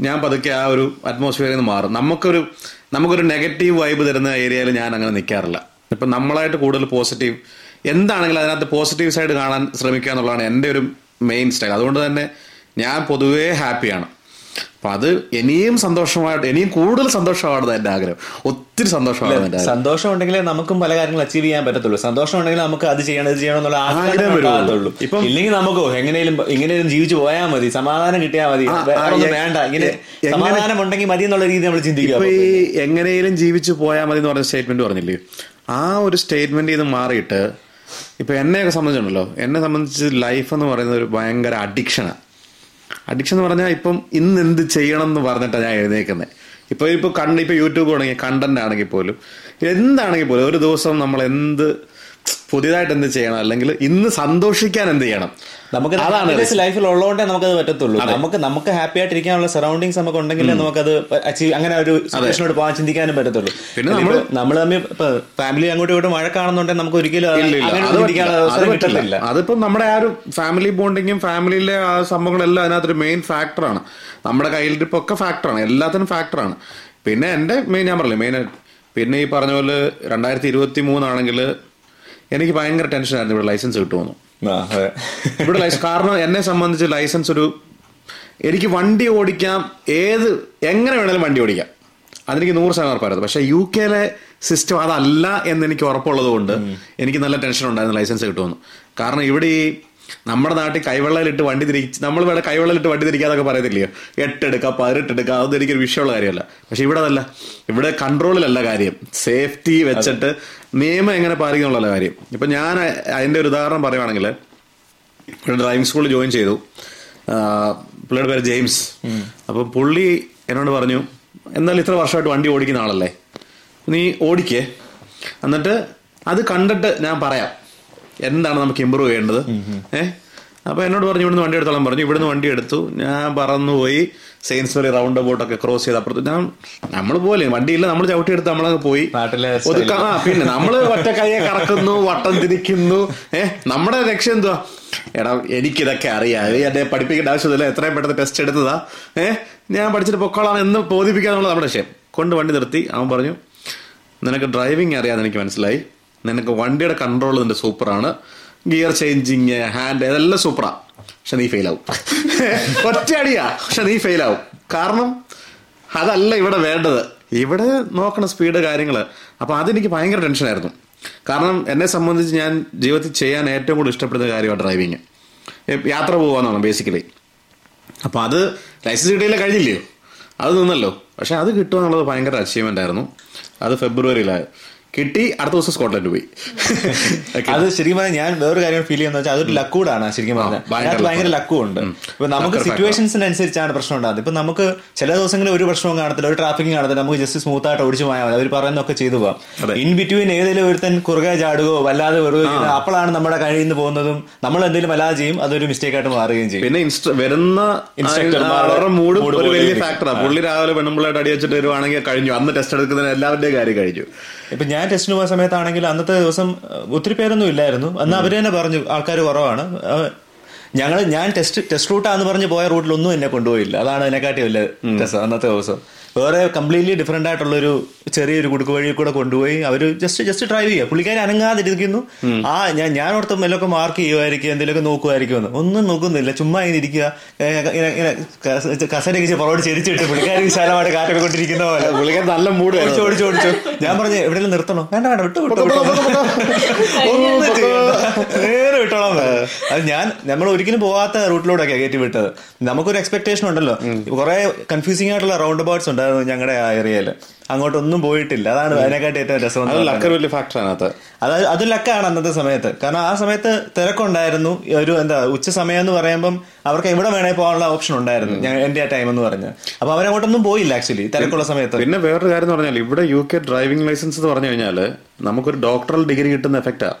ഞാൻ പതുക്കെ ആ ഒരു അറ്റ്മോസ്ഫിയറിൽ നിന്ന് മാറും. നമുക്കൊരു നമുക്കൊരു നെഗറ്റീവ് വൈബ് തരുന്ന ഏരിയയിൽ ഞാൻ അങ്ങനെ നിൽക്കാറില്ല ഇപ്പൊ നമ്മളായിട്ട് കൂടുതൽ പോസിറ്റീവ് എന്താണെങ്കിലും അതിനകത്ത് പോസിറ്റീവ് സൈഡ് കാണാൻ ശ്രമിക്കുക എന്നുള്ളതാണ് എന്റെ ഒരു മെയിൻ സ്റ്റൈൽ അതുകൊണ്ട് തന്നെ ഞാൻ പൊതുവേ ഹാപ്പിയാണ് അപ്പൊ അത് ഇനിയും സന്തോഷമായിട്ട് ഇനിയും കൂടുതൽ സന്തോഷമാണ് എന്റെ ആഗ്രഹം. ഒത്തിരി സന്തോഷമാണ് സന്തോഷം ഉണ്ടെങ്കിലേ നമുക്കും പല കാര്യങ്ങൾ അച്ചീവ് ചെയ്യാൻ പറ്റത്തുള്ളൂ. സന്തോഷം ഉണ്ടെങ്കിൽ നമുക്ക് അത് ചെയ്യണം ഇത് ചെയ്യണം എന്നുള്ള ആഗ്രഹം ആഗ്രഹം വരുള്ളൂ. ഇപ്പം- ഇല്ലെങ്കിൽ നമുക്ക് എങ്ങനെയും ഇങ്ങനെയും ജീവിച്ചു പോയാൽ മതി. സമാധാനം കിട്ടിയാൽ മതി. വേണ്ട. ഇങ്ങനെ സമാധാനം ഉണ്ടെങ്കിൽ മതി എന്നുള്ള രീതി നമ്മൾ ചിന്തിക്കുക. ഈ എങ്ങനെയും ജീവിച്ചു പോയാൽ മതി എന്ന് പറഞ്ഞ സ്റ്റേറ്റ്മെന്റ് പറഞ്ഞില്ലേ? ആ ഒരു സ്റ്റേറ്റ്മെന്റ് ഇത് മാറിയിട്ട് ഇപ്പൊ എന്നെയൊക്കെ സംബന്ധിച്ചുണ്ടല്ലോ. എന്നെ സംബന്ധിച്ച് ലൈഫ് എന്ന് പറയുന്നത് ഒരു ഭയങ്കര അഡിക്ഷനാണ് അഡിക്ഷൻ എന്ന് പറഞ്ഞാൽ ഇപ്പം ഇന്ന് എന്ത് ചെയ്യണം എന്ന് പറഞ്ഞിട്ടാണ് ഞാൻ എഴുന്നേക്കുന്നത്. ഇപ്പോൾ ഇപ്പോൾ കണ്ട് ഇപ്പോൾ യൂട്യൂബ് തുടങ്ങിയ കണ്ടന്റ് ആണെങ്കിൽ പോലും എന്താണെങ്കിൽ പോലും ഒരു ദിവസം നമ്മൾ എന്ത് പുതിയതായിട്ട് എന്ത് ചെയ്യണം? അല്ലെങ്കിൽ ഇന്ന് സന്തോഷിക്കാൻ എന്ത് ചെയ്യണം? നമുക്ക് അതാണ് ലൈഫിൽ ഉള്ളതുകൊണ്ടേ നമുക്കത് പറ്റത്തുള്ളൂ. അതെ. നമുക്ക് നമുക്ക് ഹാപ്പി ആയിട്ടിരിക്കാനുള്ള സറൗണ്ടിങ്സ് നമുക്ക് ഉണ്ടെങ്കിലേ നമുക്കത് അച്ചീവ് അങ്ങനെ ഒരു സിറ്റുവേഷനോട് പോകാൻ ചിന്തിക്കാനും പറ്റത്തുള്ളൂ. പിന്നെ നമ്മൾ നമ്മൾ തമ്മിൽ ഫാമിലി അങ്ങോട്ടും ഇങ്ങോട്ടും മഴക്കാണെന്നുണ്ടെങ്കിൽ നമുക്ക് ഒരിക്കലും അത് അത്. അത് അതിപ്പോ നമ്മുടെ ആ ഒരു ഫാമിലി ബോണ്ടിങ്ങും ഫാമിലിയിലെ ആ സംഭവങ്ങളെല്ലാം അതിനകത്തൊരു മെയിൻ ഫാക്ടറാണ് നമ്മുടെ കയ്യിലിരിപ്പ് ഒക്കെ ഫാക്ടറാണ് എല്ലാത്തിനും ഫാക്ടറാണ് പിന്നെ എന്റെ മെയിൻ ഞാൻ പറഞ്ഞില്ലേ മെയിൻ പിന്നെ ഈ പറഞ്ഞ പോലെ രണ്ടായിരത്തി ഇരുപത്തി മൂന്നാണെങ്കിൽ എനിക്ക് ഭയങ്കര ടെൻഷനായിരുന്നു ഇവിടെ ലൈസൻസ് കിട്ടുമെന്ന്. ഇവിടെ ലൈസൻസ് കാരണം എന്നെ സംബന്ധിച്ച് ലൈസൻസ് ഒരു എനിക്ക് വണ്ടി ഓടിക്കാം. ഏത് എങ്ങനെ വേണേലും വണ്ടി ഓടിക്കാം. അതെനിക്ക് നൂറ് ശതമാനം ഉറപ്പായിരുന്നു. പക്ഷെ യു കെയിലെ സിസ്റ്റം അതല്ല എന്ന് എനിക്ക് ഉറപ്പുള്ളത് കൊണ്ട് എനിക്ക് നല്ല ടെൻഷൻ ഉണ്ടായിരുന്നു. ലൈസൻസ് കിട്ടുമെന്ന്. കാരണം ഇവിടെ ഈ നമ്മുടെ നാട്ടിൽ കൈവെള്ളയിലിട്ട് വണ്ടി തിരിച്ച് നമ്മൾ ഇവിടെ കൈവെള്ളയിലിട്ട് വണ്ടി തിരിക്കാതൊക്കെ പറയത്തില്ലയോ? എട്ടെടുക്കുക പതിനെട്ടെടുക്കുക അതൊന്നും എനിക്കൊരു വിഷയമുള്ള കാര്യമല്ല. പക്ഷെ ഇവിടെ അതല്ല ഇവിടെ കൺട്രോളിലല്ല കാര്യം. സേഫ്റ്റി വെച്ചിട്ട് നിയമം എങ്ങനെ പാലിക്കുന്നുള്ള കാര്യം. ഇപ്പൊ ഞാൻ അതിന്റെ ഒരു ഉദാഹരണം പറയുവാണെങ്കിൽ ഇവിടെ ഡ്രൈവിംഗ് സ്കൂളിൽ ജോയിൻ ചെയ്തു. പുള്ളിയുടെ പേര് ജെയിംസ്. അപ്പം പുള്ളി എന്നോട് പറഞ്ഞു എന്നാൽ ഇത്ര വർഷമായിട്ട് വണ്ടി ഓടിക്കുന്ന ആളല്ലേ? നീ ഓടിക്കേ. എന്നിട്ട് അത് കണ്ടിട്ട് ഞാൻ പറയാം. എന്താണ് നമുക്ക് ഇമ്പ്രൂവ് ചെയ്യേണ്ടത്? ഏഹ്? അപ്പൊ എന്നോട് പറഞ്ഞു ഇവിടുന്ന് വണ്ടി എടുത്തോളം പറഞ്ഞു. ഇവിടുന്ന് വണ്ടി എടുത്തു. ഞാൻ പറന്നു പോയി സെയിൻസ്ബറി റൗണ്ട് അബൌട്ട് ഒക്കെ ക്രോസ് ചെയ്ത് അപ്പുറത്ത് ഞാൻ നമ്മൾ പോലെ വണ്ടിയില്ല നമ്മൾ ചവിട്ടിയെടുത്ത് നമ്മളങ്ങ് പോയി. നാട്ടിലെ ഒതുക്ക ആ പിന്നെ നമ്മൾ ഒറ്റ കൈയെ കറക്കുന്നു വട്ടം തിരിക്കുന്നു. ഏഹ്? നമ്മുടെ ലക്ഷ്യം എന്തുവാ? എടാ എനിക്കിതൊക്കെ അറിയാം. എന്നെ പഠിപ്പിക്കേണ്ട ആവശ്യമില്ല. എത്രയും പെട്ടെന്ന് ടെസ്റ്റ് എടുത്തതാ. ഏഹ്? ഞാൻ പഠിച്ചിട്ട് പൊക്കോളാം എന്ന് ബോധിപ്പിക്കാന്നുള്ള നമ്മുടെ ലക്ഷ്യം. കൊണ്ട് വണ്ടി നിർത്തി. അവൻ പറഞ്ഞു നിനക്ക് ഡ്രൈവിംഗ് അറിയാതെ എനിക്ക് മനസ്സിലായി. നിനക്ക് വണ്ടിയുടെ കൺട്രോൾ നിന്റെ സൂപ്പറാണ് ഗിയർ ചേഞ്ചിങ് ഹാൻഡ് ഇതെല്ലാം സൂപ്പറാ പക്ഷെ നീ ഫെയിൽ ആവും. ഒറ്റ അടിയാ. പക്ഷെ നീ ഫെയിൽ ആവും. കാരണം അതല്ല ഇവിടെ വേണ്ടത്. ഇവിടെ നോക്കണ സ്പീഡ് കാര്യങ്ങൾ അപ്പോൾ അതെനിക്ക് ഭയങ്കര ടെൻഷനായിരുന്നു കാരണം എന്നെ സംബന്ധിച്ച് ഞാൻ ജീവിതത്തിൽ ചെയ്യാൻ ഏറ്റവും കൂടുതൽ ഇഷ്ടപ്പെടുന്ന കാര്യമാണ് ഡ്രൈവിങ് യാത്ര പോകാന്നാണ് ബേസിക്കലി അപ്പോൾ അത് ലൈസൻസ് കിട്ടിയില്ല കഴിഞ്ഞില്ലയോ അത് നിന്നല്ലോ. പക്ഷെ അത് കിട്ടുക എന്നുള്ളത് ഭയങ്കര അച്ചീവ്മെന്റ് ആയിരുന്നു. അത് ഫെബ്രുവരിയിലായി കിട്ടി അടുത്ത ദിവസം സ്കോട്ട്ലൻഡ് പോയി. അത് ശരിക്കും പറഞ്ഞാൽ ഞാൻ വേറൊരു കാര്യം ഫീൽ ചെയ്യുന്ന വെച്ചാൽ അതൊരു ലക്കൂടാണ് ശരിക്കും പറഞ്ഞാൽ. ഭയങ്കര അതിനകത്ത് ഭയങ്കര luck. ലക്കും ഉണ്ട് ഇപ്പൊ നമുക്ക് സിറ്റുവേഷൻസിന് അനുസരിച്ചാണ് സിറ്റുവേഷൻസിനനുസരിച്ചാണ് പ്രശ്നം ഉണ്ടാകുന്നത്. ഇപ്പൊ നമുക്ക് ചില ദിവസങ്ങളിൽ ഒരു പ്രശ്നവും കാണത്തില്ല ഒരു ട്രാഫിക്കും കാണത്തില്ല. നമുക്ക് ജസ്റ്റ് സ്മൂത്ത് ആയിട്ട് ഓടിച്ചു പോയാൽ മതി. അവർ പറയുന്നൊക്കെ ചെയ്തു പോവാം. ഇൻ ബിറ്റ്വീൻ ഏതെങ്കിലും ഒരുത്തൻ കുറുകെ ചാടുകയോ വല്ലാതെ വെറുതെ അപ്പോഴാണ് നമ്മുടെ കഴിയിൽ നിന്ന് പോകുന്നതും നമ്മൾ എന്തെങ്കിലും വല്ലാതെ ചെയ്യും അതൊരു മിസ്റ്റേക്ക് ആയിട്ട് മാറുകയും ചെയ്യും. പിന്നെ വരുന്ന ഇൻസ്ട്രക്ടർ മൂഡ് ഒരു വലിയ. ഫാക്ടറാണ് പുള്ളി രാവിലെ പെണ്ണുമ്പിള്ളായിട്ട് അടി വെച്ചിട്ട് വരുവാണെങ്കിൽ കഴിഞ്ഞു. അന്ന് ടെസ്റ്റ് എടുക്കുന്നതിന് എല്ലാവരുടെയും കാര്യം കഴിഞ്ഞു. ഇപ്പൊ ഞാൻ ടെസ്റ്റിന് പോയ സമയത്താണെങ്കിൽ അന്നത്തെ ദിവസം ഒത്തിരി പേരൊന്നും ഇല്ലായിരുന്നു. അന്ന് അവർ തന്നെ പറഞ്ഞു ആൾക്കാർ കുറവാണ്. ഞങ്ങൾ ഞാൻ ടെസ്റ്റ് ടെസ്റ്റ് റൂട്ടാന്ന് പറഞ്ഞ് പോയ റൂട്ടിലൊന്നും എന്നെ കൊണ്ടുപോയില്ല. അതാണ് അതിനെക്കാട്ടി വലിയ അന്നത്തെ ദിവസം. വേറെ കംപ്ലീറ്റ്ലി ഡിഫറെന്റ് ആയിട്ടുള്ള ഒരു ചെറിയൊരു കുടുക്ക് വഴി കൂടെ കൊണ്ടുപോയി അവർ ജസ്റ്റ് ജസ്റ്റ് ഡ്രൈവ് ചെയ്യുക പുള്ളിക്കാരി അനങ്ങാതിരിക്കുന്നു. ആ ഞാൻ ഞാൻ ഓർത്ത് മെല്ലൊക്കെ മാർക്ക് ചെയ്യുമായിരിക്കും എന്തെങ്കിലുമൊക്കെ നോക്കുമായിരിക്കും എന്ന്. ഒന്നും നോക്കുന്നില്ല. ചുമ്മാ ഇങ്ങനെ ഇരിക്കുക ഏ, ഇങ്ങനെ ഇങ്ങനെ കസ- കസേരയ്ക്ക് പുറകോട്ട് ചെരിച്ചിട്ട് പുള്ളിക്കാരി വിശാലമായിട്ട് കാറ്റൊക്കെ കൊണ്ടിരിക്കുന്ന പോലെ. പുള്ളിക്കാരി നല്ല മൂട് ഓടിച്ചു ഓടിച്ചു ഓടിച്ചു. ഞാൻ പറഞ്ഞു എവിടെയെങ്കിലും നിർത്തണോ? വേണ്ട വേണ്ട വിട്ടു വിട്ടു. നേരെ വിട്ടോളാം. അത് ഞാൻ നമ്മൾ ഒരിക്കലും പോകാത്ത റൂട്ടിലൂടെ കയറ്റി വിട്ടത്. നമുക്കൊരു എക്സ്പെക്ടേഷൻ ഉണ്ടല്ലോ. കുറെ കൺഫ്യൂസിംഗ് ആയിട്ടുള്ള റൗണ്ട് അബൌട്ട്സ് ഉണ്ടായിരുന്നു ഞങ്ങളുടെ ആ ഏരിയയിൽ. അങ്ങോട്ടൊന്നും പോയിട്ടില്ല. അതാണ് അതിനെക്കാട്ടി ഏറ്റവും രസം അത് വലിയ ഫാക്ടർ അതിനകത്ത്. അത് അത് ലക്കാണ് അന്നത്തെ സമയത്ത്. കാരണം ആ സമയത്ത് തിരക്കുണ്ടായിരുന്നു. ഒരു എന്താ ഉച്ച സമയം എന്ന് പറയുമ്പം അവർക്ക് എവിടെ വേണേ പോകാനുള്ള ഓപ്ഷൻ ഉണ്ടായിരുന്നു. എന്റെ ആ ടൈം എന്ന് പറഞ്ഞ്. അപ്പൊ അവരങ്ങോട്ടൊന്നും പോയില്ല ആക്ച്വലി തിരക്കുള്ള സമയത്ത്. പിന്നെ വേറൊരു കാര്യം എന്ന് പറഞ്ഞാൽ ഇവിടെ യു കെ ഡ്രൈവിംഗ് ലൈസൻസ് എന്ന് പറഞ്ഞു കഴിഞ്ഞാൽ നമുക്കൊരു ഡോക്ടറൽ ഡിഗ്രി കിട്ടുന്ന എഫക്റ്റാ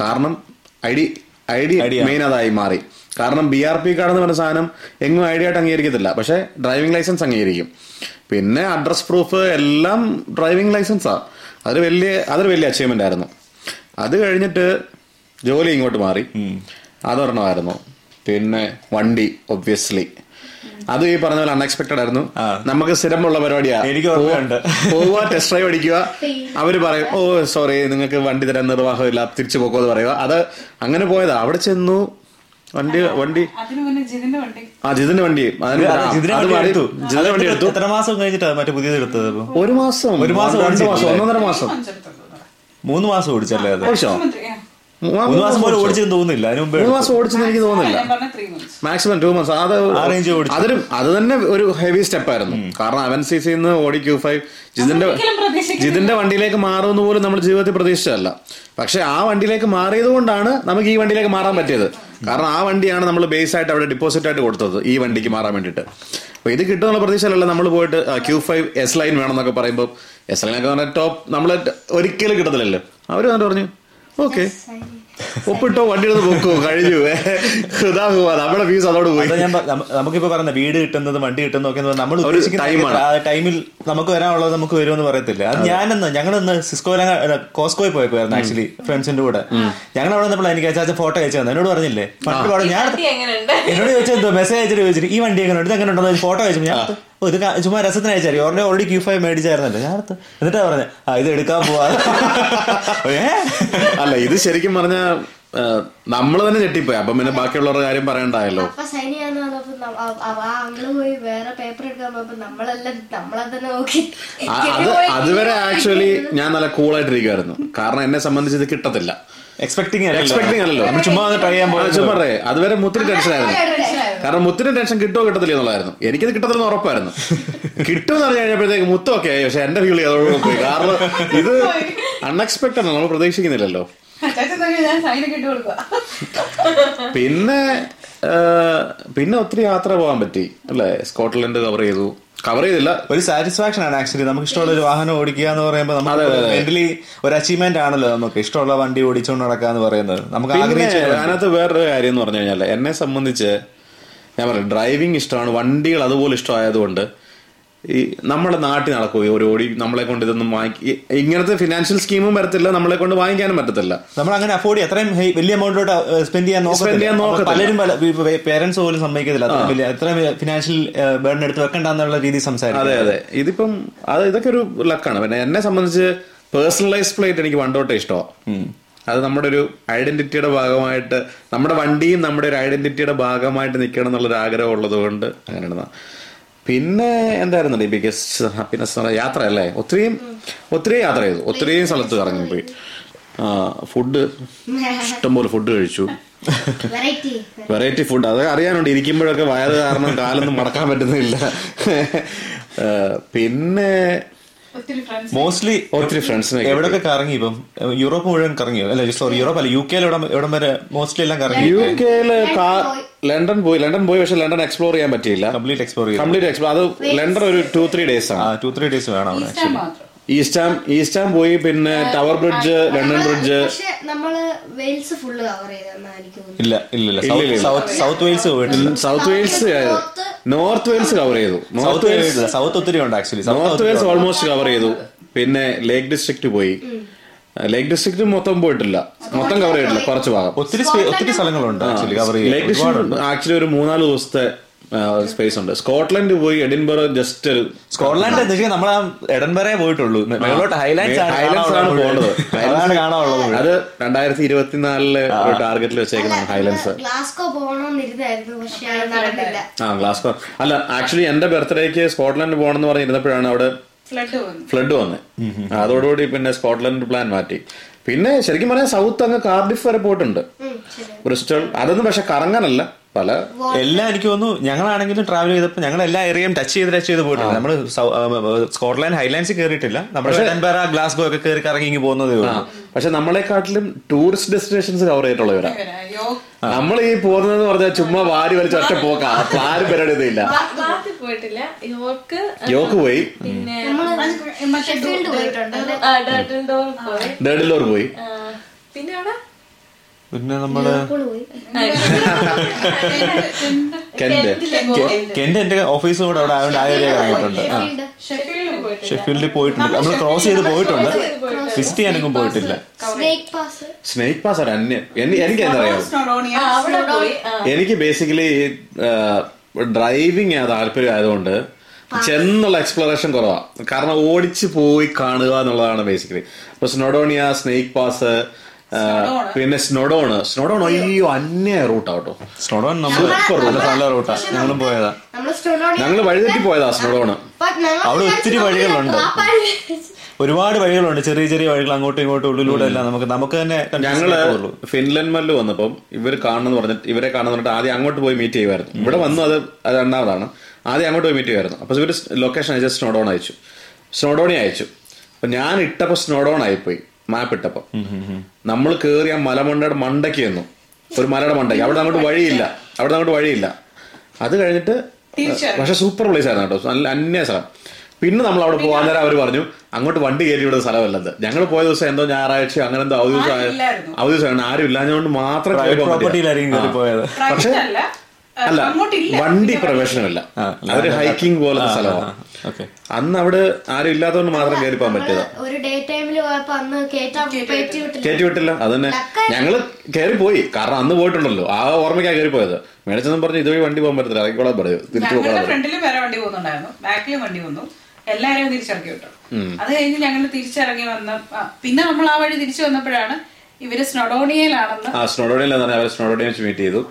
കാരണം I D I D ID main അതായി മാറി. കാരണം ബി ആർ പി കാർഡ് എന്ന് പറഞ്ഞ സാധനം എങ്ങും ഐ ഡി ആയിട്ട് അംഗീകരിക്കത്തില്ല. പക്ഷെ ഡ്രൈവിംഗ് ലൈസൻസ് അംഗീകരിക്കും. പിന്നെ അഡ്രസ് പ്രൂഫ് എല്ലാം ഡ്രൈവിംഗ് ലൈസൻസാ. അതൊരു വലിയ അതൊരു വലിയ അച്ചീവ്മെന്റ് ആയിരുന്നു. അത് കഴിഞ്ഞിട്ട് ജോലി ഇങ്ങോട്ട് മാറി. അതൊരെണ്ണമായിരുന്നു. പിന്നെ വണ്ടി ഒബ്വിയസ്ലി അത് ഈ പറഞ്ഞ പോലെ അൺഎക്സ്പെക്ടഡ് ആയിരുന്നു. നമുക്ക് സ്ഥിരമുള്ള പരിപാടിയാണ് എനിക്ക് ഓർമ്മയുണ്ട്. പോവുക ടെസ്റ്റ് ഡ്രൈവ് അടിക്കുക. അവർ പറയും ഓ സോറി നിങ്ങൾക്ക് വണ്ടി തരാൻ നിർവാഹമില്ല തിരിച്ചു പോക്കോ എന്ന് പറയുക. അത് അങ്ങനെ പോയതാ. അവിടെ ചെന്നു. വണ്ടി വണ്ടി. ആ ജിതിന്റെ വണ്ടി. ജിതിന്റെ വണ്ടി എടുത്തു. എത്ര മാസം കഴിഞ്ഞിട്ടാ മറ്റേ പുതിയത് എടുത്തത് ഒരു മാസം. ഒരു മാസം ഒന്നര മാസം ഒന്നൊന്നര മാസം. മൂന്ന് മാസം ഓടിച്ചല്ലേ അത്? മൂന്ന് മാസം പോലെ ഓടിച്ചെന്ന് തോന്നുന്നില്ല. അതിന് മുമ്പ് മൂന്ന് മാസം ഓടിച്ചെന്ന് എനിക്ക് തോന്നുന്നില്ല. മാക്സിമം ടു മന്ത്സ് അത് അതിലും അത് തന്നെ ഒരു ഹെവി സ്റ്റെപ്പ് ആയിരുന്നു. കാരണം അവൻ സി സിന്ന് ഓടി ക്യൂ ഫൈവ് ജിതിന്റെ ജിതിന്റെ വണ്ടിയിലേക്ക് മാറുമെന്ന് പോലും നമ്മൾ ജീവിതത്തിൽ പ്രതീക്ഷിച്ചതല്ല. പക്ഷെ ആ വണ്ടിയിലേക്ക് മാറിയത് കൊണ്ടാണ് നമുക്ക് ഈ വണ്ടിയിലേക്ക് മാറാൻ പറ്റിയത്. കാരണം ആ വണ്ടിയാണ് നമ്മൾ ബേസ് ആയിട്ട് അവിടെ ഡിപ്പോസിറ്റ് ആയിട്ട് കൊടുത്തത് ഈ വണ്ടിക്ക് മാറാൻ വേണ്ടിയിട്ട്. അപ്പൊ ഇത് കിട്ടുന്നുള്ള പ്രതീക്ഷയല്ല നമ്മൾ പോയിട്ട് ക്യൂ ഫൈവ് എസ് ലൈൻ വേണം എന്നൊക്കെ പറയുമ്പോൾ എസ് ലൈൻ ഒക്കെ പറഞ്ഞാൽ ടോപ്പ് നമ്മൾ ഒരിക്കലും കിട്ടത്തില്ലല്ലോ. അവർ എന്നിട്ട് പറഞ്ഞു ഓക്കെ ഒപ്പിട്ടോ വണ്ടി എടുത്ത് പൊക്കോ കഴിഞ്ഞു. ഹൃദാഹുവാ നമ്മുടെ ഫീസ് അതോട് പോയി. ഞാൻ നമുക്കിപ്പോ പറഞ്ഞ വീട് കിട്ടുന്നത് വണ്ടി കിട്ടുന്നത് ഒക്കെ നമ്മൾ ടൈമാണ് time ടൈമിൽ നമുക്ക് വരാനുള്ളത് നമുക്ക് വരുമെന്ന് പറയത്തില്ല. അത് ഞാനെന്ന് ഞങ്ങളൊന്ന് സിസ്കോ കോസ്കോയിൽ പോയപ്പോയിരുന്നു ആക്ച്വലി ഫ്രണ്ട്സിന്റെ കൂടെ. ഞങ്ങൾ അവിടെ വന്നപ്പോൾ എനിക്ക് അച്ചാച്ച ഫോട്ടോ അയച്ചു തന്നെ എന്നോട് പറഞ്ഞില്ലേ? ഞാൻ എന്നോട് ചോദിച്ചത് മെസ്സേജ് അയച്ചിട്ട് ചോദിച്ചിട്ട് ഈ വണ്ടി എങ്ങനെ ഉണ്ട് എങ്ങനെ ഉണ്ടോ ഫോട്ടോ അയച്ചു ഞാൻ ഓ, ഇത് ചുമ്മാ രസത്തിന് അയച്ചാൽ ഓൾറെഡി ഓൾറെഡി ക്യൂ ഫൈവ് മേടിച്ചായിരുന്നല്ലോ. ഞാൻ അടുത്ത് എന്നിട്ടാ പറഞ്ഞത് ആ ഇത് എടുക്കാൻ പോവാ. അല്ല ഇത് ശരിക്കും പറഞ്ഞ നമ്മൾ തന്നെ ഞെട്ടിപ്പോയി. അപ്പം പിന്നെ ബാക്കിയുള്ളവരുടെ കാര്യം പറയണ്ടായല്ലോ. അപ്പൊ സൈൻ ചെയ്യാന്ന് ആ- ആ- ആ പോയി വേറെ പേപ്പർ എടുക്കാൻ പോയപ്പോ നമ്മളെല്ലാം നമ്മളെ തന്നെ നോക്കി. അത് അതുവരെ ആക്ച്വലി ഞാൻ നല്ല കൂളായിട്ടിരിക്കുമായിരുന്നു കാരണം എന്നെ സംബന്ധിച്ച് ഇത് കിട്ടത്തില്ല. എക്സ്പെക്ടിങ് എക്സ്പെക്ടിങ് അല്ലല്ലോ. നമ്മൾ ചുമ്മാ ട്രൈ ചെയ്യാൻ പോകുന്നത് ചുമ്മാ പറയേ. അതുവരെ മുത്തിന് ടെൻഷൻ ആയിരുന്നു. കാരണം മുത്തിന് ടെൻഷൻ കിട്ടുമോ കിട്ടത്തില്ല എന്നുള്ളതായിരുന്നു. എനിക്കത് കിട്ടത്തില്ലെന്ന് ഉറപ്പായിരുന്നു. കിട്ടുമെന്ന് പറഞ്ഞു കഴിഞ്ഞപ്പോഴത്തേക്ക് മുത്തൊക്കെ ആയി. പക്ഷെ എന്റെ ഫീൽ ചെയ്തോളൂ പോയി. കാരണം ഇത് അൺഎക്സ്പെക്ടഡ് ആണ്. നമ്മൾ പ്രതീക്ഷിക്കുന്നില്ലല്ലോ. പിന്നെ പിന്നെ ഒത്തിരി യാത്ര പോകാൻ പറ്റി അല്ലേ? സ്കോട്ട്ലൻഡ് കവർ ചെയ്തു. കവർ ചെയ്തില്ല. ഒരു സാറ്റിസ്ഫാക്ഷൻ ആണ് ആക്ച്വലി നമുക്ക് ഇഷ്ടമുള്ള ഒരു വാഹനം ഓടിക്കുക എന്ന് പറയുമ്പോൾ നമുക്ക് മെന്റലി ഒരു അച്ചീവ്മെന്റ് ആണല്ലോ നമുക്ക്. ഇഷ്ടമുള്ള വണ്ടി ഓടിച്ചുകൊണ്ട് നടക്കുക എന്ന് പറയുന്നത്. നമുക്ക് അതിനകത്ത് വേറൊരു കാര്യം എന്ന് പറഞ്ഞു കഴിഞ്ഞാൽ എന്നെ സംബന്ധിച്ച് ഞാൻ പറയാം ഡ്രൈവിംഗ് ഇഷ്ടമാണ് വണ്ടികൾ അതുപോലെ ഇഷ്ടമായതുകൊണ്ട് ഈ നമ്മുടെ നാട്ടിൽ നടക്കും ഒരു ഓടി നമ്മളെ കൊണ്ട് ഇതൊന്നും വാങ്ങി ഇങ്ങനത്തെ ഫിനാൻഷ്യൽ സ്കീമും വരത്തില്ല നമ്മളെ കൊണ്ട് വാങ്ങിക്കാനും പറ്റത്തില്ല. നമ്മൾ അങ്ങനെ അഫോർഡ് ചെയ്യാം. അത്രയും വലിയ എമൗണ്ടിലോട്ട് സ്പെൻഡ് ചെയ്യാൻ സ്പെൻഡ് ചെയ്യാൻ നോക്കാം പലരും പേരൻസ് പോലും സമ്മതിക്കത്തില്ല. വലിയ ഫിനാൻഷ്യൽ ബേൺ എടുത്ത് വെക്കണ്ടെന്നുള്ള രീതി സംസാരിക്കും. അതെ അതെ. ഇതിപ്പം അത് ഇതൊക്കെ ഒരു ലക്കാണ് പിന്നെ എന്നെ സംബന്ധിച്ച് പേഴ്സണലൈസ് പ്ലേറ്റ് എനിക്ക് വണ്ടോട്ടെ ഇഷ്ടമാണ് അത് നമ്മുടെ ഒരു ഐഡന്റിറ്റിയുടെ ഭാഗമായിട്ട് നമ്മുടെ വണ്ടിയും നമ്മുടെ ഒരു ഐഡന്റിറ്റിയുടെ ഭാഗമായിട്ട് നിൽക്കണം എന്നുള്ളൊരു ആഗ്രഹം ഉള്ളത് കൊണ്ട് അങ്ങനെ പിന്നെ എന്തായിരുന്നു ബിഗസ്റ്റ് ഹാപ്പിനെസ് യാത്ര അല്ലേ ഒത്തിരിയും ഒത്തിരി യാത്ര ചെയ്തു. ഒത്തിരിയും സ്ഥലത്ത് കറങ്ങിപ്പോയി. ഫുഡ് ഇഷ്ടംപോലെ ഫുഡ് കഴിച്ചു. വെറൈറ്റി ഫുഡ് അത് അറിയാനുണ്ട്. ഇരിക്കുമ്പോഴൊക്കെ വയറ് കാരണം കാലൊന്നും മടക്കാൻ പറ്റുന്നില്ല. പിന്നെ മോസ്റ്റ്ലി ഒത്തിരി ഫ്രണ്ട്സിനെ എവിടൊക്കെ കറങ്ങി ഇപ്പം? യൂറോപ്പ് മുഴുവൻ കറങ്ങിയോ? അല്ല സോറി യൂറോപ്പ് അല്ല യു കെയിൽ എവിടം വരെ മോസ്റ്റ്ലി എല്ലാം കറങ്ങി. യു കെയിൽ ലണ്ടൻ പോയി. ലണ്ടൻ പോയി. പക്ഷെ ലണ്ടൻ എക്സ്പ്ലോർ ചെയ്യാൻ പറ്റിയില്ല. കംപ്ലീറ്റ് എക്സ്പ്ലോർ ചെയ്യാം കംപ്ലീറ്റ് എക്സ്പ്ലോർ അത് ലണ്ടൻ ഒരു ടു ത്രീ ഡേയ്സ് ആ ആണ് ടു ത്രീ ഡേയ്സ് വേണം അവിടെ ഈസ്റ്റാം ഈസ്റ്റാം പോയി പിന്നെ ടവർ ബ്രിഡ്ജ് ലണ്ടൻ ബ്രിഡ്ജ്. നമ്മൾ വെയിൽസ് ഫുള്ള് കവർ ഇല്ല ഇല്ല ഇല്ല. സൗത്ത് സൗത്ത് വെയിൽസ് പോയിട്ടില്ല. South Wales north Wales cover ചെയ്തു. നോർത്ത് സൗത്ത് വെയിൽസ് സൗത്ത് ഒത്തിരി ഉണ്ട് actually north Wales almost cover ചെയ്തു. പിന്നെ ലേക്ക് ഡിസ്ട്രിക്ട് പോയി. ലേക്ക് ഡിസ്ട്രിക്ട് മൊത്തം പോയിട്ടില്ല. മൊത്തം കവർ ചെയ്തിട്ടില്ല കുറച്ച് ഭാഗം. ഒത്തിരി ഒത്തിരി സ്ഥലങ്ങളുണ്ട് actually cover lake district actually ഒരു മൂന്നാൽ ദിവസത്തെ സ്പേസ് ഉണ്ട്. സ്കോട്ട്ലൻഡ് പോയി എഡിൻബറോ ജസ്റ്റ് ഒരു സ്കോട്ട്ലൻഡ് നമ്മൾ ആ എഡൻബറേ പോയിട്ടുള്ളൂ. മേലോട്ട് ഹൈലൈറ്റ്സ് ആണ് ഹൈലൻഡ്സ് ആണ് പോകുന്നത് പോകേണ്ടത് അതാണ് കാണാനുള്ളത് അത് രണ്ടായിരത്തി ഇരുപത്തിനാലിൽ ഒരു ടാർഗറ്റിൽ വെച്ചേക്കുന്നതാണ് ഹൈലൻസ് ഗ്ലാസ്കോ ആ ഗ്ലാസ്കോ അല്ല ആക്ച്വലി എന്റെ ബർത്ത്ഡേക്ക് സ്കോട്ട്ലൻഡ് പോകണമെന്ന് പറഞ്ഞിരുന്നപ്പോഴാണ് അവിടെ ഫ്ലഡ് വന്നു. ഫ്ലഡ് വന്നത് അതോടുകൂടി പിന്നെ സ്കോട്ട്ലൻഡ് പ്ലാൻ മാറ്റി. പിന്നെ ശരിക്കും പറഞ്ഞാൽ സൗത്ത് അങ്ങ് കാർഡിഫ് വരെ പോയിട്ടുണ്ട്. ബ്രിസ്റ്റൾ അതൊന്നും പക്ഷെ കറങ്ങാനല്ല. പല എല്ലാം എനിക്ക് തോന്നുന്നു ഞങ്ങളാണെങ്കിലും ട്രാവൽ ചെയ്തപ്പോൾ ഞങ്ങൾ എല്ലാ ഏരിയയും ടച്ച് ചെയ്ത് ടച്ച് ചെയ്ത് പോയിട്ടുണ്ട്. നമ്മൾ സ്കോട്ട്ലാൻഡ് ഹൈലാൻഡ്സ് കയറിയിട്ടില്ല നമ്മൾ ഗ്ലാസ്ഗോ ഒക്കെ കയറി കറങ്ങി ഇങ്ങ് പോകുന്നതേ ഉള്ളൂ. പക്ഷെ നമ്മളെക്കാട്ടിലും ടൂറിസ്റ്റ് ഡെസ്റ്റിനേഷൻസ് കവർ ചെയ്തിട്ടുള്ളവരാ നമ്മൾ ഈ പോകുന്നതെന്ന് പറഞ്ഞാൽ ചുമ്മാ വാരി വലിച്ച ഒറ്റ പോക്കാ. ആരും പരിപാടി ഒന്നും ഇല്ല യോക്ക് പോയി. ഡേഡിലോർ പോയി. പിന്നെ പിന്നെ നമ്മൾ കെന്റ് കെന്റ് എന്റെ ഓഫീസും കൂടെ അവിടെ ആയതുകൊണ്ട് ആ ഏരിയ കറങ്ങിയിട്ടുണ്ട്. ആ. ഷെഫീൽഡിൽ പോയിട്ടുണ്ട്. നമ്മൾ ക്രോസ് ചെയ്ത് പോയിട്ടുണ്ട്. വിസിറ്റ് ചെയ്യാനൊന്നും പോയിട്ടില്ല. സ്നേക്ക് പാസ് സ്നേക് പാസ് ആണ് അന്യം എനി- എനിക്ക് എന്തറിയാം. എനിക്ക് ബേസിക്കലി ഡ്രൈവിംഗ് താല്പര്യം ആയതുകൊണ്ട് ചെന്നുള്ള എക്സ്പ്ലോറേഷൻ കുറവാ. കാരണം ഓടിച്ചു പോയി കാണുക എന്നുള്ളതാണ് ബേസിക്കലി അപ്പൊ സ്നോഡോണിയ സ്നേക് പാസ് പിന്നെ സ്നോഡോണ് സ്നോഡോൺ അയ്യോ. അന്യ റൂട്ടാ കേട്ടോ. സ്നോഡോൺ നമ്മൾ നല്ല റൂട്ടാ. ഞങ്ങളും പോയതാ. ഞങ്ങൾ വഴിതെറ്റി പോയതാ സ്നോഡോണ് അവിടെ ഒത്തിരി വഴികളുണ്ട്. ഒരുപാട് വഴികളുണ്ട്. ചെറിയ ചെറിയ വഴികൾ അങ്ങോട്ടും ഇങ്ങോട്ടും ഉള്ളിലൂടെ എല്ലാം നമുക്ക് നമുക്ക് തന്നെ ഞങ്ങൾ. ഫിൻലൻഡ് മല്ല് വന്നപ്പം ഇവർ കാണണമെന്ന് പറഞ്ഞിട്ട് ഇവരെ കാണുന്ന പറഞ്ഞിട്ട് ആദ്യം അങ്ങോട്ട് പോയി മീറ്റ് ചെയ്യുമായിരുന്നു. ഇവിടെ വന്നു അത് അത് രണ്ടാമതാണ്. ആദ്യം അങ്ങോട്ട് പോയി മീറ്റ് ചെയ്യുമായിരുന്നു. അപ്പൊ ഇവർ ലൊക്കേഷൻ അയച്ചു സ്നോഡോൺ അയച്ചു. സ്നോഡോണി അയച്ചു. അപ്പൊ ഞാൻ ഇട്ടപ്പോ സ്നോഡോൺ ആയിപ്പോയി. മാപ്പ് നമ്മൾ കേറി ആ മലമണ്ടയുടെ മണ്ടയ്ക്ക് ചെന്നു. ഒരു മലയുടെ മണ്ടയ്ക്ക്. അവിടെ അങ്ങോട്ട് വഴിയില്ല. അവിടെ അങ്ങോട്ട് വഴിയില്ല. അത് കഴിഞ്ഞിട്ട് പക്ഷെ സൂപ്പർ പ്ലേസ് ആയിരുന്നു കേട്ടോ. നല്ല അന്യ സ്ഥലം. പിന്നെ നമ്മൾ അവിടെ പോകാൻ നേരം അവർ പറഞ്ഞു അങ്ങോട്ട് വണ്ടി കയറ്റി വിടുന്ന സ്ഥലമല്ലത്. ഞങ്ങൾ പോയ ദിവസം എന്തോ ഞായറാഴ്ച അങ്ങനെ എന്തോ അവധി ദിവസം. അവധി ദിവസമാണ്. ആരും ഇല്ലാഞ്ഞുകൊണ്ട് മാത്രം കയറി പക്ഷേ- അല്ല വണ്ടി പ്രവേശനമല്ല. അതൊരു അവർ ഹൈക്കിംഗ് പോലത്തെ സ്ഥലമാണ്. ഓക്കെ. അന്ന് അവിടെ ആരും ഇല്ലാത്തതുകൊണ്ട് മാത്രം കയറി പോകാൻ പറ്റിയതാ. ഒരു ഡേ ടൈമിൽ പോയപ്പോ അന്ന് കേറ്റാ കയറ്റി വിട്ടില്ല. അത് തന്നെ. ഞങ്ങൾ കയറി പോയി കാരണം അന്ന് പോയിട്ടുണ്ടല്ലോ. ആ ഓർമ്മയ്ക്കാ കയറി പോയത് മേടിച്ചെന്നും പറഞ്ഞു ഇതുവഴി വണ്ടി പോകാൻ പറ്റത്തില്ല. ഇറങ്ങിക്കോളാൻ പറയൂ. തിരിച്ചു പോകാൻ ഫ്രണ്ടിലും വേറെ വണ്ടി പോകുന്നുണ്ടായിരുന്നു. ബാക്കിലും വണ്ടി വന്നു. എല്ലാരെയും തിരിച്ചിറക്കി വിട്ടു. അത് കഴിഞ്ഞ് ഞങ്ങൾ തിരിച്ചിറങ്ങി വന്ന പിന്നെ നമ്മൾ ആ വഴി തിരിച്ചു വന്നപ്പോഴാണ് ഇവർ സ്നൊഡോണിയയിലാണെന്ന് അവർ സ്നോഡോണിയെ വെച്ച് മീറ്റ് ചെയ്തു.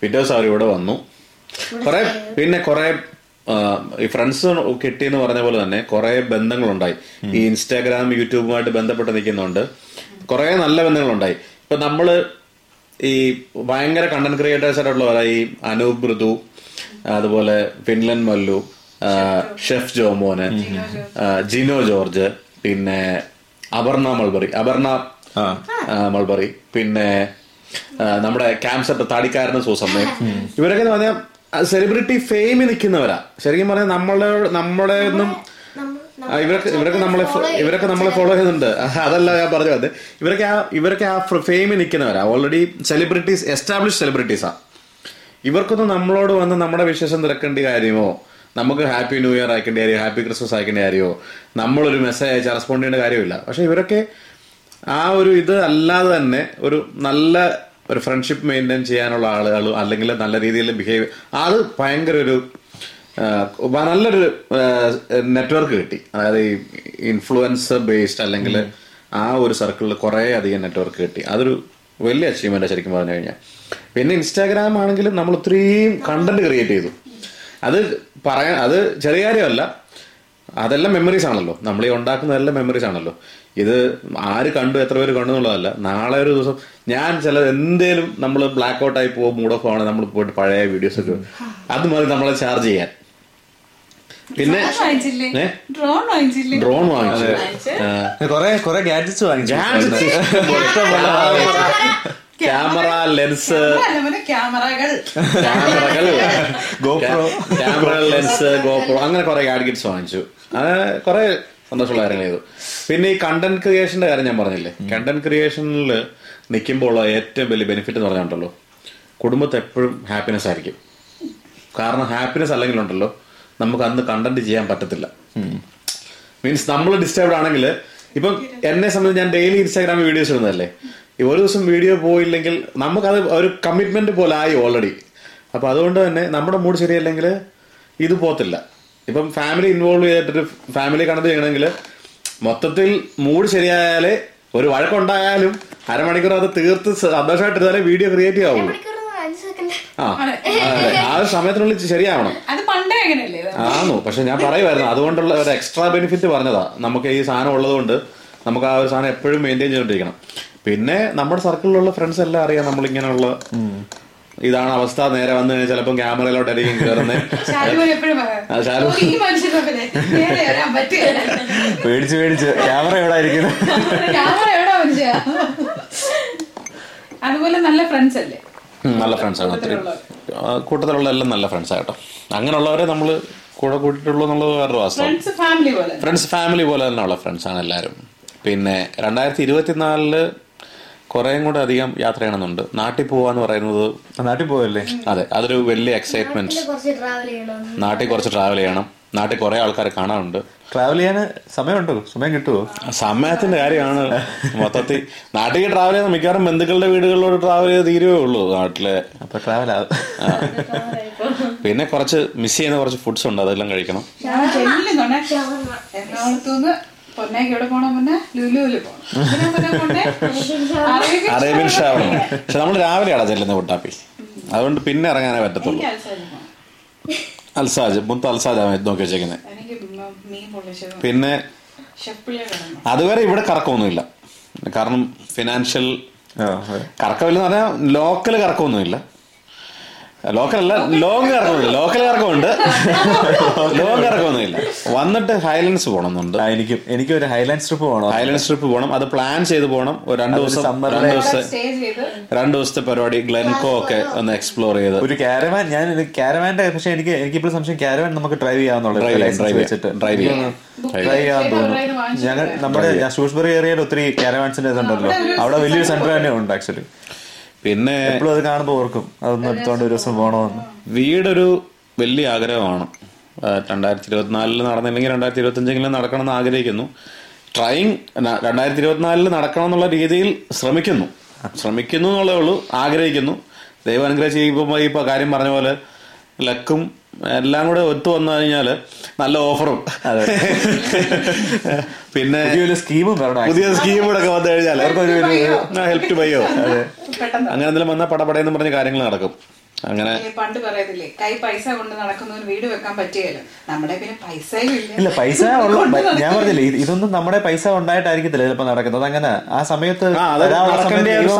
പിറ്റേ ദിവസം അവരിവിടെ ഇവിടെ വന്നു. കുറെ പിന്നെ കുറെ ഈ ഫ്രണ്ട്സ് കിട്ടിയെന്ന് പറഞ്ഞ പോലെ തന്നെ കുറെ ബന്ധങ്ങളുണ്ടായി. ഈ ഇൻസ്റ്റാഗ്രാം യൂട്യൂബുമായിട്ട് ബന്ധപ്പെട്ട് നിൽക്കുന്നുണ്ട് കുറെ നല്ല ബന്ധങ്ങളുണ്ടായി. ഇപ്പൊ നമ്മൾ ഈ ഭയങ്കര കണ്ടന്റ് ക്രിയേറ്റേഴ്സ് ആയിട്ടുള്ള ഈ അനൂപ് മൃദു അതുപോലെ ഫിൻലൻ മല്ലു ഷെഫ് ജോമോന് ജിനോ ജോർജ്. പിന്നെ അപർണ മൾബറി അപർണ മൾബറി പിന്നെ നമ്മുടെ ക്യാംസെറ്റ് താടിക്കാരനും സൂസമ്മയും. ഇവരൊക്കെ എന്ന് പറഞ്ഞാൽ സെലിബ്രിറ്റി ഫെയിമിൽ നിൽക്കുന്നവരാ. ശരിക്കും പറഞ്ഞാൽ നമ്മളെ നമ്മളെ ഒന്നും ഇവരൊക്കെ ഇവരൊക്കെ നമ്മളെ ഇവരൊക്കെ നമ്മളെ ഫോളോ ചെയ്യുന്നുണ്ട്. അതല്ല ഞാൻ പറഞ്ഞു അത് ഇവരൊക്കെ ആ ഇവരൊക്കെ ആ ഫെയിമിൽ നിൽക്കുന്നവരാ. ഓൾറെഡി സെലിബ്രിറ്റീസ് എസ്റ്റാബ്ലിഷ് സെലിബ്രിറ്റീസാ ഇവർക്കൊന്നും നമ്മളോട് വന്ന് നമ്മുടെ വിശേഷം തിരക്കേണ്ട കാര്യമോ? നമുക്ക് ഹാപ്പി ന്യൂ ഇയർ അയക്കേണ്ട കാര്യമോ? ഹാപ്പി ക്രിസ്മസ് അയക്കേണ്ട കാര്യമോ? നമ്മളൊരു മെസ്സേജ് അയച്ച് റെസ്പോണ്ട് ചെയ്യേണ്ട കാര്യമില്ല. പക്ഷെ ഇവരൊക്കെ ആ ഒരു ഇത് അല്ലാതെ തന്നെ ഒരു നല്ല ഒരു ഫ്രണ്ട്ഷിപ്പ് മെയിന്റെയിൻ ചെയ്യാനുള്ള ആളുകൾ അല്ലെങ്കിൽ നല്ല രീതിയിൽ ബിഹേവ് അത് ഭയങ്കര ഒരു നല്ലൊരു നെറ്റ്വർക്ക് കിട്ടി. അതായത് ഈ ഇൻഫ്ലുവൻസർ ബേസ്ഡ് അല്ലെങ്കിൽ ആ ഒരു സർക്കിളിൽ കുറേ അധികം നെറ്റ്വർക്ക് കിട്ടി. അതൊരു വലിയ അച്ചീവ്മെന്റ് ശരിക്കും പറഞ്ഞു കഴിഞ്ഞാൽ പിന്നെ ഇൻസ്റ്റാഗ്രാം ആണെങ്കിലും നമ്മൾ ഒത്തിരിയും കണ്ടന്റ് ക്രിയേറ്റ് ചെയ്തു. അത് പറയാൻ അത് ചെറിയ കാര്യമല്ല. അതെല്ലാം മെമ്മറീസ് ആണല്ലോ. നമ്മൾ ഈ ഉണ്ടാക്കുന്നതെല്ലാം മെമ്മറീസ് ആണല്ലോ. ഇത് ആര് കണ്ടു എത്ര പേര് കണ്ടു എന്നുള്ളതല്ല. നാളെ ഒരു ദിവസം ഞാൻ ചില എന്തേലും നമ്മൾ ബ്ലാക്ക് ഔട്ട് ആയി പോകും മൂഡ് ഓഫ് ആണ് നമ്മൾ പോയിട്ട് പഴയ വീഡിയോസ് ഒക്കെ അത് മതി നമ്മളെ ചാർജ് ചെയ്യാൻ. പിന്നെ? ഡ്രോൺ വാങ്ങിച്ചില്ലേ? ഡ്രോൺ വാങ്ങിച്ചു. ആ. കൊറേ കൊറേ ഗാഡ്ജറ്റ്സ് വാങ്ങിച്ചു ക്യാമറ ലെൻസ്. ക്യാമറകൾ. ക്യാമറകൾ. GoPro. Camera lens GoPro. അങ്ങനെ കുറെ ഗാഡ്ഗറ്റ്സ് വാങ്ങിച്ചു. അങ്ങനെ കുറെ സന്തോഷമുള്ള കാര്യങ്ങൾ ചെയ്തു. പിന്നെ ഈ കണ്ടന്റ് ക്രിയേഷന്റെ കാര്യം ഞാൻ പറഞ്ഞില്ലേ? കണ്ടന്റ് ക്രിയേഷനിൽ നിൽക്കുമ്പോൾ ഉള്ള ഏറ്റവും വലിയ ബെനിഫിറ്റ് എന്ന് പറഞ്ഞിട്ടുണ്ടല്ലോ കുടുംബത്തെ എപ്പോഴും ഹാപ്പിനെസ് ആയിരിക്കും. കാരണം ഹാപ്പിനെസ് അല്ലെങ്കിൽ ഉണ്ടല്ലോ നമുക്ക് അന്ന് കണ്ടന്റ് ചെയ്യാൻ പറ്റത്തില്ല. മീൻസ് നമ്മൾ ഡിസ്റ്റർബ്ഡ് ആണെങ്കിൽ ഇപ്പം എന്നെ സംബന്ധിച്ച് ഞാൻ ഡെയിലി ഇൻസ്റ്റാഗ്രാമിൽ വീഡിയോസ് ഇടുന്നതല്ലേ? ഒരു ദിവസം വീഡിയോ പോയില്ലെങ്കിൽ നമുക്കത് ഒരു കമ്മിറ്റ്മെന്റ് പോലെ ആയി ഓൾറെഡി അപ്പൊ അതുകൊണ്ട് തന്നെ നമ്മുടെ മൂഡ് ശരിയല്ലെങ്കിൽ ഇത് പോത്തില്ല ഇപ്പം ഫാമിലി ഇൻവോൾവ് ചെയ്തിട്ടൊരു ഫാമിലി കണക്ട് ചെയ്യണമെങ്കിൽ മൊത്തത്തിൽ മൂഡ് ശരിയായാലേ ഒരു വഴക്കുണ്ടായാലും അരമണിക്കൂർ അത് തീർത്ത് സന്തോഷമായിട്ടിരുന്നാലേ വീഡിയോ ക്രിയേറ്റ് ആവുള്ളൂ ആ ആ ഒരു സമയത്തിനുള്ളിൽ ശരിയാവണം. ആന്നു. പക്ഷെ ഞാൻ പറയുമായിരുന്നു അതുകൊണ്ടുള്ള ഒരു എക്സ്ട്രാ ബെനിഫിറ്റ് പറഞ്ഞതാ. നമുക്ക് ഈ സാധനം ഉള്ളതുകൊണ്ട് നമുക്ക് ആ ഒരു സാധനം എപ്പോഴും മെയിന്റെയിൻ ചെയ്തോണ്ടിരിക്കണം. പിന്നെ നമ്മുടെ സർക്കിളിലുള്ള ഫ്രണ്ട്സ് എല്ലാം അറിയാം നമ്മളിങ്ങനെയുള്ള ഇതാണ് അവസ്ഥ. നേരെ വന്നു കഴിഞ്ഞാൽ ചിലപ്പോൾ ക്യാമറയിലോട്ടായിരിക്കും കയറുന്നത് പേടിച്ച് പേടിച്ച്. ക്യാമറ എവിടെ അതുപോലെ നല്ല ഫ്രണ്ട്സ് അല്ലേ? ഫ്രണ്ട്സാണ് ഒത്തിരി. കൂട്ടത്തിലുള്ള എല്ലാം നല്ല ഫ്രണ്ട്സ് ആട്ടോ അങ്ങനെയുള്ളവരെ നമ്മൾ കൂടെ കൂട്ടിയിട്ടുള്ളൂ എന്നുള്ളത് വേറൊരു വാസ്തവം. ഫ്രണ്ട്സ് ഫാമിലി പോലെ. ഫ്രണ്ട്സ് തന്നെയുള്ള ഫ്രണ്ട്സാണ് എല്ലാവരും. പിന്നെ രണ്ടായിരത്തി ഇരുപത്തിനാലിൽ കുറേയും കൂടെ അധികം യാത്ര ചെയ്യണമെന്നുണ്ട് നാട്ടിൽ പോവാന്ന് പറയുന്നത് നാട്ടിൽ പോവല്ലേ? അതെ അതൊരു വലിയ എക്സൈറ്റ്മെന്റ് കുറച്ച് ട്രാവൽ ചെയ്യണം. നാട്ടിൽ കുറച്ച് ട്രാവൽ ചെയ്യണം. നാട്ടിൽ കുറെ ആൾക്കാരെ കാണാനുണ്ട് ട്രാവൽ ചെയ്യാൻ സമയമുണ്ടോ? സമയം കിട്ടുമോ സമയത്തിന്റെ കാര്യമാണ്. മൊത്തത്തിൽ നാട്ടിൽ ട്രാവൽ ചെയ്യുന്ന മിക്കവാറും ബന്ധുക്കളുടെ വീടുകളിലോട്ട് ട്രാവൽ ചെയ്ത് തീരുവേ ഉള്ളൂ നാട്ടിലെ. അപ്പൊ ട്രാവൽ ആ. പിന്നെ കുറച്ച് മിസ് ചെയ്യുന്ന കുറച്ച് ഫുഡ്സ് ഉണ്ട് അതെല്ലാം കഴിക്കണം. പൊന്നേക്ക് എവിടെ പോണം പോണം. അറേബ്യൻ ഷാവണം പക്ഷെ നമ്മൾ രാവിലെയാണ് ചെല്ലുന്നത് കുട്ടാപ്പി. അതുകൊണ്ട് പിന്നെ ഇറങ്ങാനേ പറ്റത്തുള്ളൂ. അൽസാജ് മുത്ത് അൽസാജാണ് നോക്കി വെച്ചേക്കുന്നത് പിന്നെ അതുവരെ ഇവിടെ കറക്കമൊന്നുമില്ല. കാരണം ഫിനാൻഷ്യൽ. കറക്കമില്ലെന്ന് പറഞ്ഞാൽ ലോക്കൽ കറക്കമൊന്നുമില്ല. ലോക്കൽ അല്ല ലോങ് കറക്കമുണ്ട് ലോക്കൽ ഇറക്കമുണ്ട് ലോങ് ഇറക്കമൊന്നുമില്ല വന്നിട്ട് ഹൈലൻഡ്സ് പോകണമെന്നുണ്ട്. എനിക്കും എനിക്ക് ഒരു ഹൈലാൻഡ് ട്രിപ്പ് പോകണം. ഹൈലൻഡ്സ് ട്രിപ്പ് പോകണം. അത് പ്ലാൻ ചെയ്ത് പോകണം. ഒരു രണ്ട് ദിവസം summer രണ്ട് ദിവസത്തെ രണ്ട് ദിവസത്തെ പരിപാടി ഗ്ലെൻകോ ഒക്കെ ഒന്ന് എക്സ്പ്ലോർ ചെയ്ത്. ഒരു കാരവാൻ ഞാൻ കാരവാന്റെ പക്ഷെ എനിക്ക് എനിക്കിപ്പോഴും സംശയം കാരവാൻ നമുക്ക് ഡ്രൈവ് ചെയ്യാന്നുള്ളത് ഡ്രൈവ് വെച്ചിട്ട്. ഡ്രൈവ് ചെയ്യാം. ഡ്രൈവ് ചെയ്യാൻ തോന്നുന്നു ഞങ്ങൾ നമ്മുടെ ഷൂസ്ബറി ഏരിയയിൽ ഒത്തിരി കാരവാൻസിന്റെ ഇതുണ്ടല്ലോ. അവിടെ വലിയൊരു സെന്റർ തന്നെ ഉണ്ട്. ആക്ച്വലി പിന്നെ എപ്പോഴും അത് കാണുമ്പോൾ ഓർക്കും. അതൊന്ന് എടുത്തോണ്ട് ഒരു ദിവസം പോകണമെന്ന് വീടൊരു വലിയ ആഗ്രഹമാണ്. രണ്ടായിരത്തി ഇരുപത്തിനാലിൽ നടന്നില്ലെങ്കിൽ രണ്ടായിരത്തി ഇരുപത്തഞ്ചെങ്കിലും നടക്കണം എന്ന് ആഗ്രഹിക്കുന്നു. ട്രൈങ് രണ്ടായിരത്തി ഇരുപത്തിനാലിൽ നടക്കണം എന്നുള്ള രീതിയിൽ ശ്രമിക്കുന്നു. ശ്രമിക്കുന്നു എന്നുള്ളേ ഉള്ളൂ. ആഗ്രഹിക്കുന്നു. ദൈവം അനുഗ്രഹിച്ച് ചെയ്യുമ്പോൾ ഈ ഇപ്പൊ കാര്യം പറഞ്ഞ പോലെ ലക്കും എല്ലാം കൂടെ ഒത്തു വന്നു കഴിഞ്ഞാൽ നല്ല ഓഫറും. പിന്നെ പുതിയ സ്കീമും വരണം. പുതിയ സ്കീം കൂടെ ഒക്കെ വന്നു കഴിഞ്ഞാൽ ഹെൽപ് ടു ബൈയോ പെട്ടെന്ന്. അങ്ങനെ എന്തെങ്കിലും വന്നാൽ പടപടയെന്ന് പറഞ്ഞ കാര്യങ്ങൾ നടക്കും. അങ്ങനെ പണ്ട് പറയത്തില്ലേ കൈ പൈസ കൊണ്ട് നടക്കുന്നവന് വീട് വെക്കാൻ പറ്റുകയല്ലോ നമ്മുടെ പിന്നെ പൈസ ഇല്ല. പൈസ ഉള്ള ഞാൻ പറഞ്ഞില്ലേ ഇതൊന്നും നമ്മുടെ പൈസ ഉണ്ടായിട്ടായിരിക്കത്തില്ല ചിലപ്പോ നടക്കുന്നത്. അങ്ങനെ ആ സമയത്ത്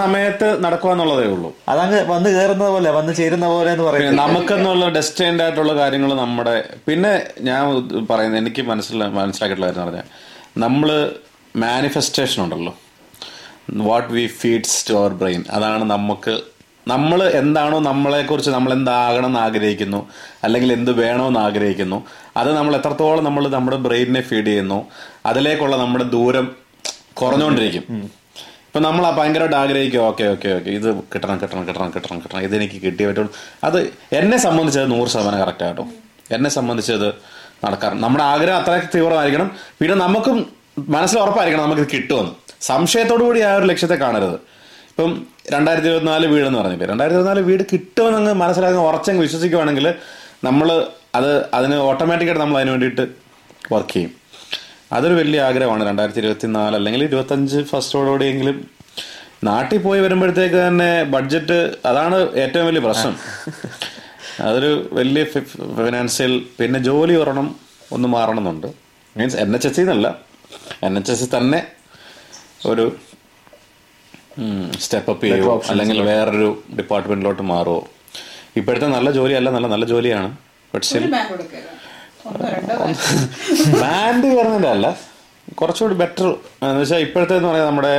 സമയത്ത് നടക്കുവാന്നുള്ളതേ ഉള്ളൂ. അതങ്ങ് വന്ന് കേറുന്ന പോലെ വന്ന് ചേരുന്ന പോലെ എന്ന് പിന്നെ പറയുന്നത് നമുക്കെന്നുള്ള ഡെസ്റ്റൈൻഡ് ആയിട്ടുള്ള കാര്യങ്ങൾ നമ്മുടെ പിന്നെ ഞാൻ പറയുന്നത് എനിക്ക് മനസ്സില മനസ്സിലാക്കിയിട്ടുള്ള കാര്യം പറഞ്ഞാൽ നമ്മൾ മാനിഫെസ്റ്റേഷൻ ഉണ്ടല്ലോ. What we feeds to our brain അതാണ് നമുക്ക് നമ്മൾ എന്താണോ നമ്മളെക്കുറിച്ച് നമ്മൾ എന്താകണം എന്ന് ആഗ്രഹിക്കുന്നു അല്ലെങ്കിൽ എന്ത് വേണമെന്ന് ആഗ്രഹിക്കുന്നു അത് നമ്മൾ എത്രത്തോളം നമ്മൾ നമ്മുടെ ബ്രെയിനിനെ ഫീഡ് ചെയ്യുന്നു അതിലേക്കുള്ള നമ്മുടെ ദൂരം കുറഞ്ഞുകൊണ്ടിരിക്കും. ഇപ്പൊ നമ്മൾ ആ ഭയങ്കരമായിട്ട് ആഗ്രഹിക്കും ഓക്കെ ഓക്കെ ഓക്കെ ഇത് കിട്ടണം കിട്ടണം കിട്ടണം കിട്ടണം കിട്ടണം ഇതെനിക്ക് കിട്ടിയേ പറ്റുള്ളൂ. അത് എന്നെ സംബന്ധിച്ചത് നൂറ് ശതമാനം കറക്റ്റ് ആട്ടോ എന്നെ സംബന്ധിച്ചത് നടക്കാറ്. നമ്മുടെ ആഗ്രഹം അത്ര തീവ്രമായിരിക്കണം. പിന്നെ നമുക്കും മനസ്സിൽ ഉറപ്പായിരിക്കണം നമുക്ക് ഇത് കിട്ടുമെന്ന്. സംശയത്തോടു കൂടി ആ ഒരു ലക്ഷ്യത്തെ കാണരുത്. ഇപ്പം രണ്ടായിരത്തി ഇരുപത്തിനാല് വീടെന്ന് പറഞ്ഞില്ലേ രണ്ടായിരത്തി ഇരുപത്തിനാല് വീട് കിട്ടുമെന്ന് മനസ്സിലാക്കി ഉറച്ചങ്ങ് വിശ്വസിക്കുവാണെങ്കിൽ നമ്മൾ അത് അതിന് ഓട്ടോമാറ്റിക്കായിട്ട് നമ്മൾ അതിന് വേണ്ടിയിട്ട് വർക്ക് ചെയ്യും. അതൊരു വലിയ ആഗ്രഹമാണ് രണ്ടായിരത്തി ഇരുപത്തി നാല് അല്ലെങ്കിൽ ഇരുപത്തഞ്ച് ഫസ്റ്റോടുകൂടിയെങ്കിലും നാട്ടിൽ പോയി വരുമ്പോഴത്തേക്ക് തന്നെ ബഡ്ജറ്റ് അതാണ് ഏറ്റവും വലിയ പ്രശ്നം. അതൊരു വലിയ ഫിനാൻഷ്യൽ പിന്നെ ജോലി ഒരെണ്ണം ഒന്ന് മാറണമെന്നുണ്ട്. മീൻസ് എൻ എച്ച് എസ് എന്നല്ല എൻ എച്ച് എസ് തന്നെ ഒരു സ്റ്റെപ്പ് അപ്പ് ചെയ്യുമോ അല്ലെങ്കിൽ വേറൊരു ഡിപ്പാർട്ട്മെന്റിലോട്ട് മാറുമോ ഇപ്പോഴത്തെ നല്ല ജോലിയല്ല നല്ല നല്ല ജോലിയാണ്. പക്ഷേ ബാൻഡ് കയറുന്നതിന്റെ അല്ല കുറച്ചുകൂടി ബെറ്റർ എന്ന് വെച്ചാൽ ഇപ്പോഴത്തെ എന്ന് നമ്മുടെ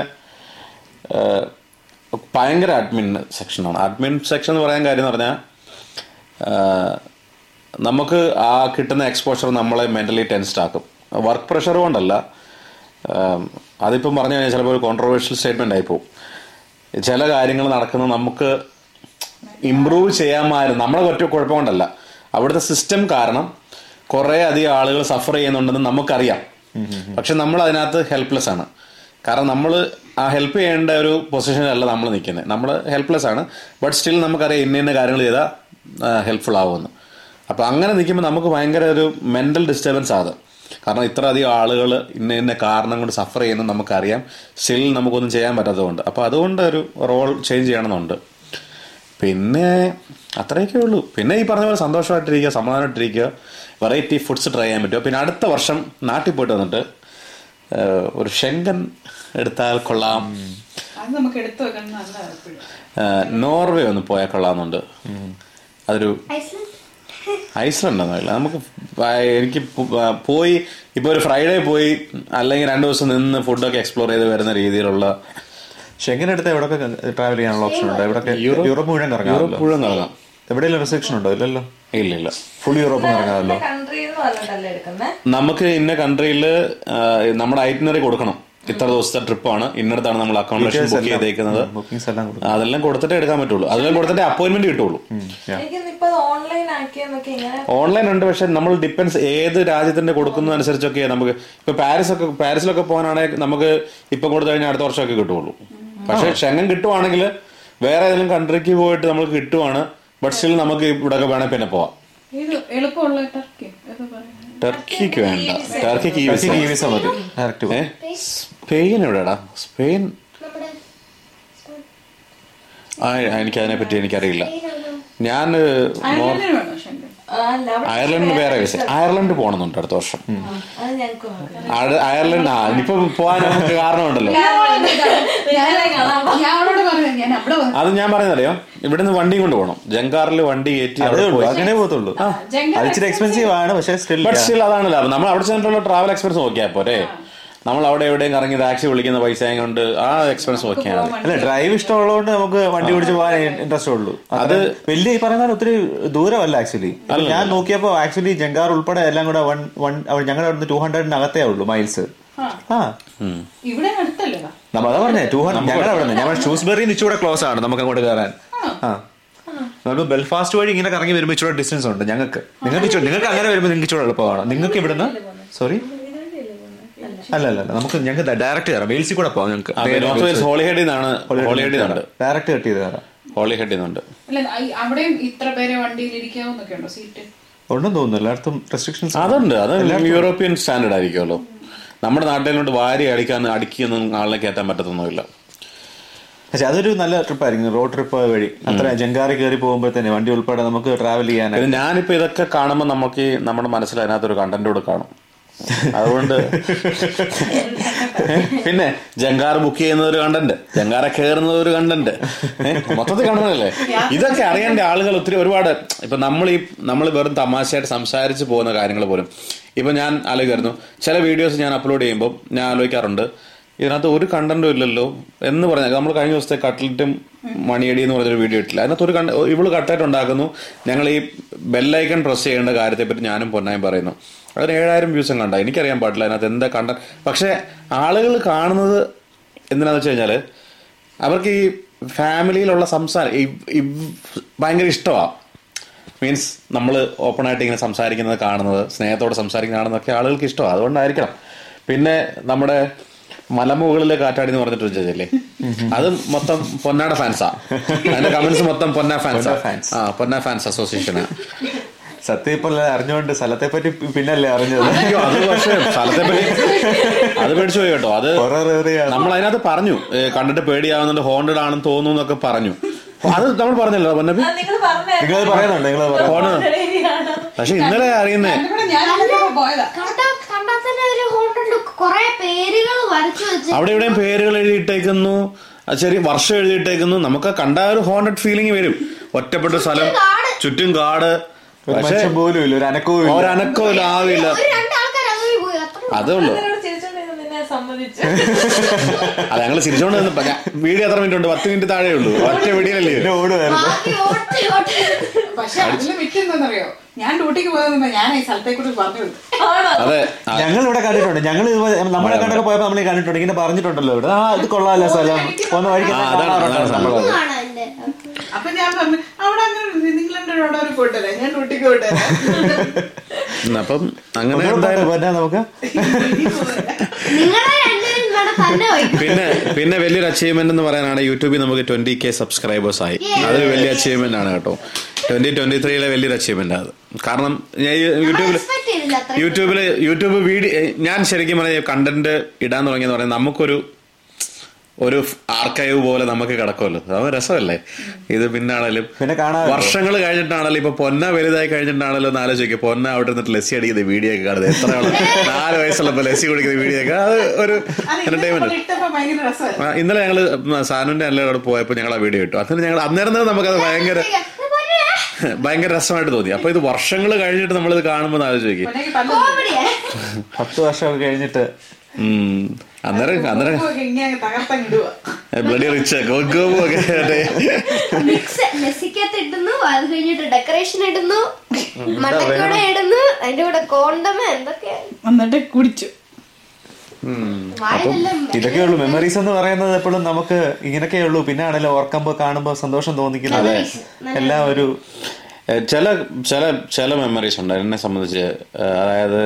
ഭയങ്കര അഡ്മിൻ സെക്ഷനാണ് അഡ്മിൻ സെക്ഷൻ എന്ന് പറയാൻ കാര്യം എന്ന് പറഞ്ഞാൽ നമുക്ക് ആ കിട്ടുന്ന എക്സ്പോഷർ നമ്മളെ മെന്റലി ടെൻസ്ഡ് ആക്കും. വർക്ക് പ്രഷർ കൊണ്ടല്ല. അതിപ്പം പറഞ്ഞു കഴിഞ്ഞാൽ ചിലപ്പോൾ ഒരു കോൺട്രവേഴ്ഷ്യൽ സ്റ്റേറ്റ്മെന്റ് ആയി പോകും. ചില കാര്യങ്ങൾ നടക്കുന്നത് നമുക്ക് ഇമ്പ്രൂവ് ചെയ്യാമായിരുന്നു. നമ്മളെ ഒറ്റ കുഴപ്പം കൊണ്ടല്ല അവിടുത്തെ സിസ്റ്റം കാരണം കുറേ അധികം ആളുകൾ സഫർ ചെയ്യുന്നുണ്ടെന്ന് നമുക്കറിയാം. പക്ഷെ നമ്മൾ അതിനകത്ത് ഹെൽപ്ലെസ് ആണ്. കാരണം നമ്മൾ ആ ഹെൽപ്പ് ചെയ്യേണ്ട ഒരു പൊസിഷനിലല്ല നമ്മൾ നിൽക്കുന്നത്. നമ്മൾ ഹെൽപ്ലെസ് ആണ്. ബട്ട് സ്റ്റിൽ നമുക്കറിയാം ഇന്ന ഇന്ന കാര്യങ്ങൾ ചെയ്താൽ ഹെൽപ്ഫുൾ ആവുമെന്ന്. അപ്പൊ അങ്ങനെ നിൽക്കുമ്പോൾ നമുക്ക് ഭയങ്കര ഒരു മെന്റൽ ഡിസ്റ്റർബൻസ് ആകും കാരണം ഇത്ര അധികം ആളുകൾ ഇന്ന ഇന്ന കാരണം കൊണ്ട് സഫർ ചെയ്യുന്നത് നമുക്കറിയാം. സ്റ്റിൽ നമുക്കൊന്നും ചെയ്യാൻ പറ്റാത്തതുകൊണ്ട്. അപ്പോൾ അതുകൊണ്ട് ഒരു റോൾ ചേഞ്ച് ചെയ്യണമെന്നുണ്ട്. പിന്നെ അത്രയൊക്കെ ഉള്ളൂ. പിന്നെ ഈ പറഞ്ഞ പോലെ സന്തോഷമായിട്ടിരിക്കുക സമാധാനമായിട്ടിരിക്കുക വെറൈറ്റി ഫുഡ്സ് ട്രൈ ചെയ്യാൻ പറ്റുമോ പിന്നെ അടുത്ത വർഷം നാട്ടിൽ പോയിട്ട് വന്നിട്ട് ഒരു ഷെങ്കൻ എടുത്താൽ കൊള്ളാം. നോർവേ ഒന്ന് പോയാൽ കൊള്ളാമെന്നുണ്ട്. അതൊരു ഐസ്ലൻഡ് ഒന്നുമില്ല നമുക്ക് എനിക്ക് പോയി ഇപ്പൊ ഒരു ഫ്രൈഡേ പോയി അല്ലെങ്കിൽ രണ്ടു ദിവസം നിന്ന് ഫുഡൊക്കെ എക്സ്പ്ലോർ ചെയ്ത് വരുന്ന രീതിയിലുള്ള ഷെങ്കൻ അടുത്ത് എവിടെയൊക്കെ ട്രാവൽ ചെയ്യാനുള്ള ഓപ്ഷൻ ഉണ്ട്? എവിടെയൊക്കെ യൂറോപ്പ് മുഴുവൻ കറങ്ങാം യൂറോപ്പ് മുഴുവൻ കറങ്ങാം. എവിടെയെങ്കിലും റെസ്ട്രിക്ഷൻ ഉണ്ടോ? ഇല്ലല്ലോ. ഇല്ല ഇല്ല. ഫുൾ യൂറോപ്പ് കറങ്ങാമല്ലോ നമുക്ക് ഇന്ന കൺട്രിയിൽ നമ്മുടെ ഐറ്റിനറി കൊടുക്കണം. ഇത്ര ദിവസത്തെ ട്രിപ്പാണ്. ഇന്നടത്താണ് നമ്മൾ അക്കോമഡേഷൻ ബുക്ക് ചെയ്തേക്കുന്നത്. അതെല്ലാം കൊടുത്തിട്ടേ എടുക്കാൻ പറ്റുള്ളൂ. അതെല്ലാം കൊടുത്തിട്ടേ അപ്പോയിന്റ്മെന്റ് കിട്ടുള്ളൂ. എനിക്ക് ഇപ്പൊ ഓൺലൈൻ ആക്കിയെന്നൊക്കെ ഇങ്ങനെ ഓൺലൈൻ ഉണ്ട് പക്ഷെ നമ്മൾ ഡിപ്പെൻസ് ഏത് രാജ്യത്തിന്റെ കൊടുക്കുന്നതനുസരിച്ചൊക്കെ നമുക്ക്. ഇപ്പൊ പാരീസ് ഒക്കെ പാരീസിലൊക്കെ പോകാനാണെങ്കിൽ നമുക്ക് ഇപ്പൊ കൊടുത്തു കഴിഞ്ഞാൽ അടുത്ത വർഷമൊക്കെ കിട്ടുള്ളൂ പക്ഷെ ഷെങ്ങൻ കിട്ടുവാണെങ്കിൽ വേറെ ഏതെങ്കിലും കൺട്രിക്ക് പോയിട്ട് നമുക്ക് കിട്ടുവാണ്. ബട്ട് സ്റ്റിൽ നമുക്ക് ഇവിടെ വേണേ പിന്നെ പോവാം. എളുപ്പമുള്ള ടർക്കിക്ക് വേണ്ട. ടർക്കിക്ക് ഈ വിസ ഈ വിസ മതി. ഡയറക്റ്റ് ഏ? സ്പെയിൻ എവിടെടാ? സ്പെയിൻ ആ എനിക്ക് അതിനെ പറ്റി എനിക്കറിയില്ല. ഞാൻ അയർലൻഡ് വേറെ വിസ അയർലൻഡ് പോകണമെന്നുണ്ട് അടുത്ത വർഷം. അയർലൻഡ് ആ ഇനിയിപ്പോ പോകാൻ നമുക്ക് കാരണമുണ്ടല്ലോ. ഞാൻ അവളോട് പറഞ്ഞു ഞാൻ അവിടെ അത് ഞാൻ പറയുന്നറിയോ ഇവിടുന്ന് വണ്ടി കൊണ്ട് പോകണം ജങ്കാറിൽ വണ്ടി കയറ്റി അങ്ങനെ പോകത്തുള്ളൂ. അത് ഇച്ചിരി എക്സ്പെൻസീവ് ആണ് പക്ഷേ സ്റ്റിൽ അതാണ് ലാഭം നമ്മൾ അവിടെ ചെന്നിട്ടുള്ള ട്രാവൽ എക്സ്പെൻസ് നോക്കിയാൽ പോരെ. നമ്മൾ അവിടെ എവിടെയും കറങ്ങി ടാക്സി വിളിക്കുന്ന പൈസ കൊണ്ട് ആ എക്സ്പെൻസ് ഒക്കെയാണ് അല്ലെ ഡ്രൈവ് ഇഷ്ടമുള്ളതുകൊണ്ട് നമുക്ക് വണ്ടി പിടിച്ച് പോകാൻ ഇൻട്രസ്റ്റ് ഉള്ളൂ. അത് വലിയ ഈ പറയുന്ന ഒത്തിരി ദൂരമല്ല ആക്ച്വലി ഞാൻ നോക്കിയപ്പോ ആക്ച്വലി ജംഗാർ ഉൾപ്പെടെ എല്ലാം കൂടെ വൺ വൺ ഞങ്ങളുടെ അവിടുന്ന് ടൂ ഹൺഡ്രഡിനകത്തേ ഉള്ളൂ മൈൽസ് ആ. ഇവിടെ അടുത്തല്ലേ? നമ്മ അതാ പറഞ്ഞേ ടൂ ഹൺഡ്രഡ് ഞങ്ങളുടെ അവിടെ ഞങ്ങൾ ഷൂസ്ബെറി ഇച്ചിരി ക്ലോസ് ആണ് നമുക്ക് അങ്ങോട്ട് കയറാൻ. ആ. നമുക്ക് ബെൽഫാസ്റ്റ് വഴി ഇങ്ങനെ കറങ്ങി വരുമ്പോൾ ഇച്ചിരി ഡിസ്റ്റൻസ് ഉണ്ട് ഞങ്ങൾക്ക്. നിങ്ങൾക്ക് നിങ്ങൾക്ക് അങ്ങനെ വരുമ്പോൾ നിങ്ങൾക്ക് ഇച്ചിരി എളുപ്പമാണ്. നിങ്ങൾക്ക് ഇവിടുന്ന് സോറി അല്ല അല്ല നമുക്ക് ഞങ്ങൾക്ക് ഡയറക്റ്റ് കയറാം വെയിൽസിൽ കൂടെ പോവാം ഞങ്ങൾക്ക്. നോർത്ത് വെയിൽസ് ഹോളിഹെഡിൽ നിന്നാണ് ഹോളിഹെഡിൽ നിന്നാണ്. ഡയറക്റ്റ് കട്ട് ചെയ്ത് കയറാം ഹോളിഹെഡിൽ നിന്നുണ്ട്. അവിടെയും ഇത്ര പേരെ വണ്ടിയിൽ ഇരിക്കാവുന്നൊക്കെ ഉണ്ടോ? സീറ്റ് ഉണ്ടെന്ന് തോന്നുന്നു. എല്ലായിടത്തും റെസ്ട്രിക്ഷൻസ് അതുണ്ട്. അത് യൂറോപ്യൻ സ്റ്റാൻഡേർഡ് ആയിരിക്കുമല്ലോ. നമ്മുടെ നാട്ടിലോട്ട് വാരി അടിക്കാൻ അടിക്കുന്ന ആളിനെ കയറ്റാൻ പറ്റത്തൊന്നുമില്ല. പക്ഷെ അതൊരു നല്ല ട്രിപ്പായിരിക്കും റോഡ് ട്രിപ്പ് വഴി. അത്ര ജങ്കാറി കയറി പോകുമ്പോൾ തന്നെ വണ്ടി ഉൾപ്പെടെ നമുക്ക് ട്രാവൽ ചെയ്യാൻ ഞാനിപ്പോൾ ഞാനിപ്പോ ഇതൊക്കെ കാണുമ്പോൾ നമുക്ക് നമ്മുടെ മനസ്സിൽ അതിനകത്തൊരു കണ്ടന്റ് കൂടെ കാണും. അതുകൊണ്ട് പിന്നെ ജങ്കാർ ബുക്ക് ചെയ്യുന്ന ഒരു കണ്ടന്റ് ജങ്കാറെ കയറുന്നത് ഒരു കണ്ടന്റ് മൊത്തത്തിൽ കണ്ടല്ലേ ഇതൊക്കെ അറിയേണ്ട ആളുകൾ ഒത്തിരി ഒരുപാട്. ഇപ്പൊ നമ്മൾ ഈ നമ്മൾ വെറും തമാശയായിട്ട് സംസാരിച്ച് പോകുന്ന കാര്യങ്ങൾ പോലും. ഇപ്പൊ ഞാൻ ആലോചിക്കായിരുന്നു. ചില വീഡിയോസ് ഞാൻ അപ്ലോഡ് ചെയ്യുമ്പോൾ ഞാൻ ആലോചിക്കാറുണ്ട്. ഇതിനകത്ത് ഒരു കണ്ടന്റും ഇല്ലല്ലോ എന്ന് പറഞ്ഞാൽ നമ്മൾ കഴിഞ്ഞ ദിവസത്തെ കട്ട്ലറ്റും മണിയടി എന്ന് പറഞ്ഞൊരു വീഡിയോ ഇട്ടില്ല. അതിനകത്ത് ഒരു കണ്ട ഇവൾ കട്ട്ലറ്റ് ഉണ്ടാക്കുന്നു. ഞങ്ങൾ ഈ ബെല്ലൈക്കൺ പ്രസ് ചെയ്യേണ്ട കാര്യത്തെപ്പറ്റി ഞാനും പൊന്നായും പറയുന്നു. അതിന് ഏഴായിരം വ്യൂസും കണ്ട എനിക്കറിയാൻ പാടില്ല അതിനകത്ത് എന്താ കണ്ട പക്ഷെ ആളുകൾ കാണുന്നത് എന്തിനാന്ന് വെച്ച് കഴിഞ്ഞാൽ അവർക്ക് ഈ ഫാമിലിയിലുള്ള സംസാരം ഭയങ്കര ഇഷ്ടമാണ് മീൻസ് നമ്മൾ ഓപ്പണായിട്ട് ഇങ്ങനെ സംസാരിക്കുന്നത് കാണുന്നത് സ്നേഹത്തോടെ സംസാരിക്കുന്ന കാണുന്നതൊക്കെ ആളുകൾക്ക് ഇഷ്ടമാണ് അതുകൊണ്ടായിരിക്കണം. പിന്നെ നമ്മുടെ മലമുകളിലെ കാറ്റാടി എന്ന് പറഞ്ഞിട്ട് വെച്ചല്ലേ അത് മൊത്തം പൊന്നാട ഫാൻസാ. അതിന്റെ കമന്റ്സ് മൊത്തം പൊന്ന ഫാൻസാ. ആ പൊന്ന ഫാൻസ് അസോസിയേഷനാ. സത്യം ഇപ്പൊ അറിഞ്ഞുകൊണ്ട് സ്ഥലത്തെ പറ്റി പിന്നല്ലേ അറിഞ്ഞത്? അത് പക്ഷേ സ്ഥലത്തെ പറ്റി അത് പേടിച്ചു പോയി കേട്ടോ. അത്. നമ്മൾ അതിനകത്ത് പറഞ്ഞു. കണ്ടിട്ട് പേടിയാവുന്നുണ്ട് ഹോണ്ടഡ് ആണെന്ന് തോന്നുന്നു എന്നൊക്കെ പറഞ്ഞു. അത് നമ്മൾ പറഞ്ഞല്ലോ പൊന്നപ്പി നിങ്ങൾ പറയുന്നുണ്ട് നിങ്ങൾ പക്ഷെ ഇന്നലെ അറിയുന്നേ അവിടെ ഇവിടെയും പേരുകൾ എഴുതിയിട്ടേക്കുന്നു. ശരി വർഷം എഴുതിയിട്ടേക്കുന്നു. നമുക്ക് കണ്ട ഒരു ഹോണ്ടഡ് ഫീലിംഗ് വരും. ഒറ്റപ്പെട്ട സ്ഥലം ചുറ്റും കാട്. പോലും ഇല്ല ഒരു അനക്കവും ഇല്ല. ഒരനക്കവും ആവില്ല അതേ ഉള്ളൂ. അത് ഞങ്ങൾ ചിരിച്ചോണ്ട് നിന്നപ്പോ വീഡിയോ എത്ര മിനിറ്റ് ഉണ്ട്? പത്ത് മിനിറ്റ് താഴെ ഉള്ളൂ. ഒറ്റ വീഡിയോയിലല്ലേ ഞാൻ ഡ്യൂട്ടിക്ക് ഞാൻ ഈ സ്ഥലത്തെ കുറിച്ച് പറഞ്ഞു അതെ. ഞങ്ങൾ ഇവിടെ കണ്ടിട്ടുണ്ട്. ഞങ്ങൾ നമ്മുടെ നമ്മളെ കണ്ടൊക്കെ പോയപ്പോ നമ്മളെ കണ്ടിട്ടുണ്ട്. ഇങ്ങനെ പറഞ്ഞിട്ടുണ്ടല്ലോ ഇവിടെ. ആ ഇത് കൊള്ളാമല്ലോ സ്ഥലം. ഒന്ന് വഴിക്ക് അപ്പൊ ഞാൻ പറഞ്ഞു അവിടെ അങ്ങനെ പോയിട്ടല്ലേ? ഞാൻ ഡ്യൂട്ടിക്ക് അപ്പം അങ്ങനെ എന്തായാലും നമുക്ക്? പിന്നെ പിന്നെ വലിയൊരു അച്ചീവ്മെന്റ് എന്ന് പറയാനാണ് യൂട്യൂബിൽ നമുക്ക് ട്വന്റി കെ സബ്സ്ക്രൈബേഴ്സ് ആയി. അതൊരു വലിയ അച്ചീവ്മെന്റ് ആണ് കേട്ടോ. ട്വന്റി ട്വന്റി ത്രീയിലെ വലിയൊരു അച്ചീവ്മെന്റ് അത്. കാരണം ഞാൻ യൂട്യൂബിൽ യൂട്യൂബിൽ യൂട്യൂബ് വീഡിയോ ഞാൻ ശരിക്കും പറഞ്ഞ കണ്ടന്റ് ഇടാൻ തുടങ്ങിയെന്ന് പറയുന്നത് നമുക്കൊരു ഒരു ആർക്കൈവ് പോലെ നമുക്ക് കിടക്കുമല്ലോ. അത് രസമല്ലേ? ഇത് പിന്നാണേലും പിന്നെ കാണാൻ വർഷങ്ങൾ കഴിഞ്ഞിട്ടാണല്ലോ ഇപ്പൊ പൊന്ന വലുതായി കഴിഞ്ഞിട്ടാണല്ലോ എന്ന് ആലോചിക്കുക പൊന്ന അവിടെ നിന്നിട്ട് ലസ്സി അടിക്കുന്ന വീഡിയോ ഒക്കെ കാണുന്നത്. എത്ര ആൾ? നാല് വയസ്സുള്ളപ്പോ ലസ്സി കുടിക്കുന്ന വീഡിയോ ഒക്കെ അത് ഒരു എന്റർടൈൻമെന്റ് ഇന്നലെ ഞങ്ങൾ സാനുവിന്റെ എല്ലാവരോട് പോയപ്പോ ഞങ്ങൾ ആ വീഡിയോ ഇട്ടു. അതിന് ഞങ്ങൾ അന്നേരം തന്നെ അത് ഭയങ്കര ഭയങ്കര രസമായിട്ട് തോന്നി. അപ്പൊ ഇത് വർഷങ്ങൾ കഴിഞ്ഞിട്ട് നമ്മൾ ഇത് കാണുമ്പോൾ ആലോചിക്കും പത്ത് വർഷം കഴിഞ്ഞിട്ട്. അന്നേരം അന്നേരം ബ്ലഡി റിച്ച് ഒക്കെ മിക്സ് മെസ്സിക്കകത്ത് ഇടുന്നു അത് കഴിഞ്ഞിട്ട് ഡെക്കറേഷൻ ഇടുന്നു ഇടുന്നു അതിന്റെ കൂടെ കോണ്ടമ എന്തൊക്കെ എന്നിട്ട് കുടിച്ചു. വായിലെല്ലാം ഇതൊക്കെ ഉള്ളൂ. മെമ്മറീസ് എന്ന് പറയുന്നത് എപ്പോഴും നമുക്ക് ഇങ്ങനെയൊക്കെയുള്ളൂ പിന്നെ ആണല്ലോ ഓർക്കുമ്പോ കാണുമ്പോ സന്തോഷം തോന്നിക്കുന്നത്. എല്ലാം ഒരു ചില ചില ചില മെമ്മറീസ് ഉണ്ട്. എന്നെ സംബന്ധിച്ച് അതായത്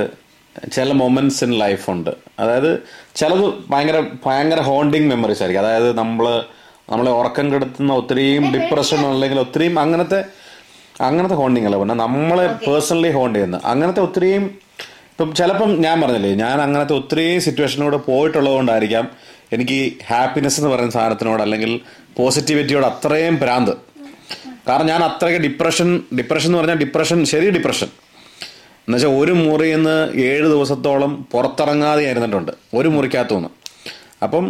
ചില മൊമെന്റ്സ് ഇൻ ലൈഫ് ഉണ്ട്. അതായത് ചിലത് ഭയങ്കര ഭയങ്കര ഹോണ്ടിങ് മെമ്മറീസ് ആയിരിക്കും. അതായത് നമ്മൾ നമ്മളെ ഉറക്കം കെടുത്തുന്ന ഒത്തിരിയും ഡിപ്രഷൻ അല്ലെങ്കിൽ ഒത്തിരിയും അങ്ങനത്തെ അങ്ങനത്തെ ഹോണ്ടിങ് അല്ല. പിന്നെ നമ്മളെ പേഴ്സണലി ഹോണ്ട് ചെയ്യുന്ന അങ്ങനത്തെ ഒത്തിരിയും ഇപ്പം ചിലപ്പം ഞാൻ പറഞ്ഞില്ലേ ഞാൻ അങ്ങനത്തെ ഒത്തിരി സിറ്റുവേഷനിലൂടെ പോയിട്ടുള്ളത് കൊണ്ടായിരിക്കാം എനിക്ക് ഹാപ്പിനെസ് എന്ന് പറയുന്ന സാധനത്തിനോട് അല്ലെങ്കിൽ പോസിറ്റിവിറ്റിയോട് അത്രയും ഭ്രാന്ത്. കാരണം ഞാൻ അത്രയ്ക്ക് ഡിപ്രഷൻ ഡിപ്രഷൻ എന്ന് പറഞ്ഞാൽ ഡിപ്രഷൻ ശരി ഡിപ്രഷൻ എന്നുവെച്ചാൽ ഒരു മുറിയിൽ നിന്ന് ഏഴ് ദിവസത്തോളം പുറത്തിറങ്ങാതെ ഇരുന്നിട്ടുണ്ട് ഒരു മുറിക്കകത്തുനിന്ന് അപ്പം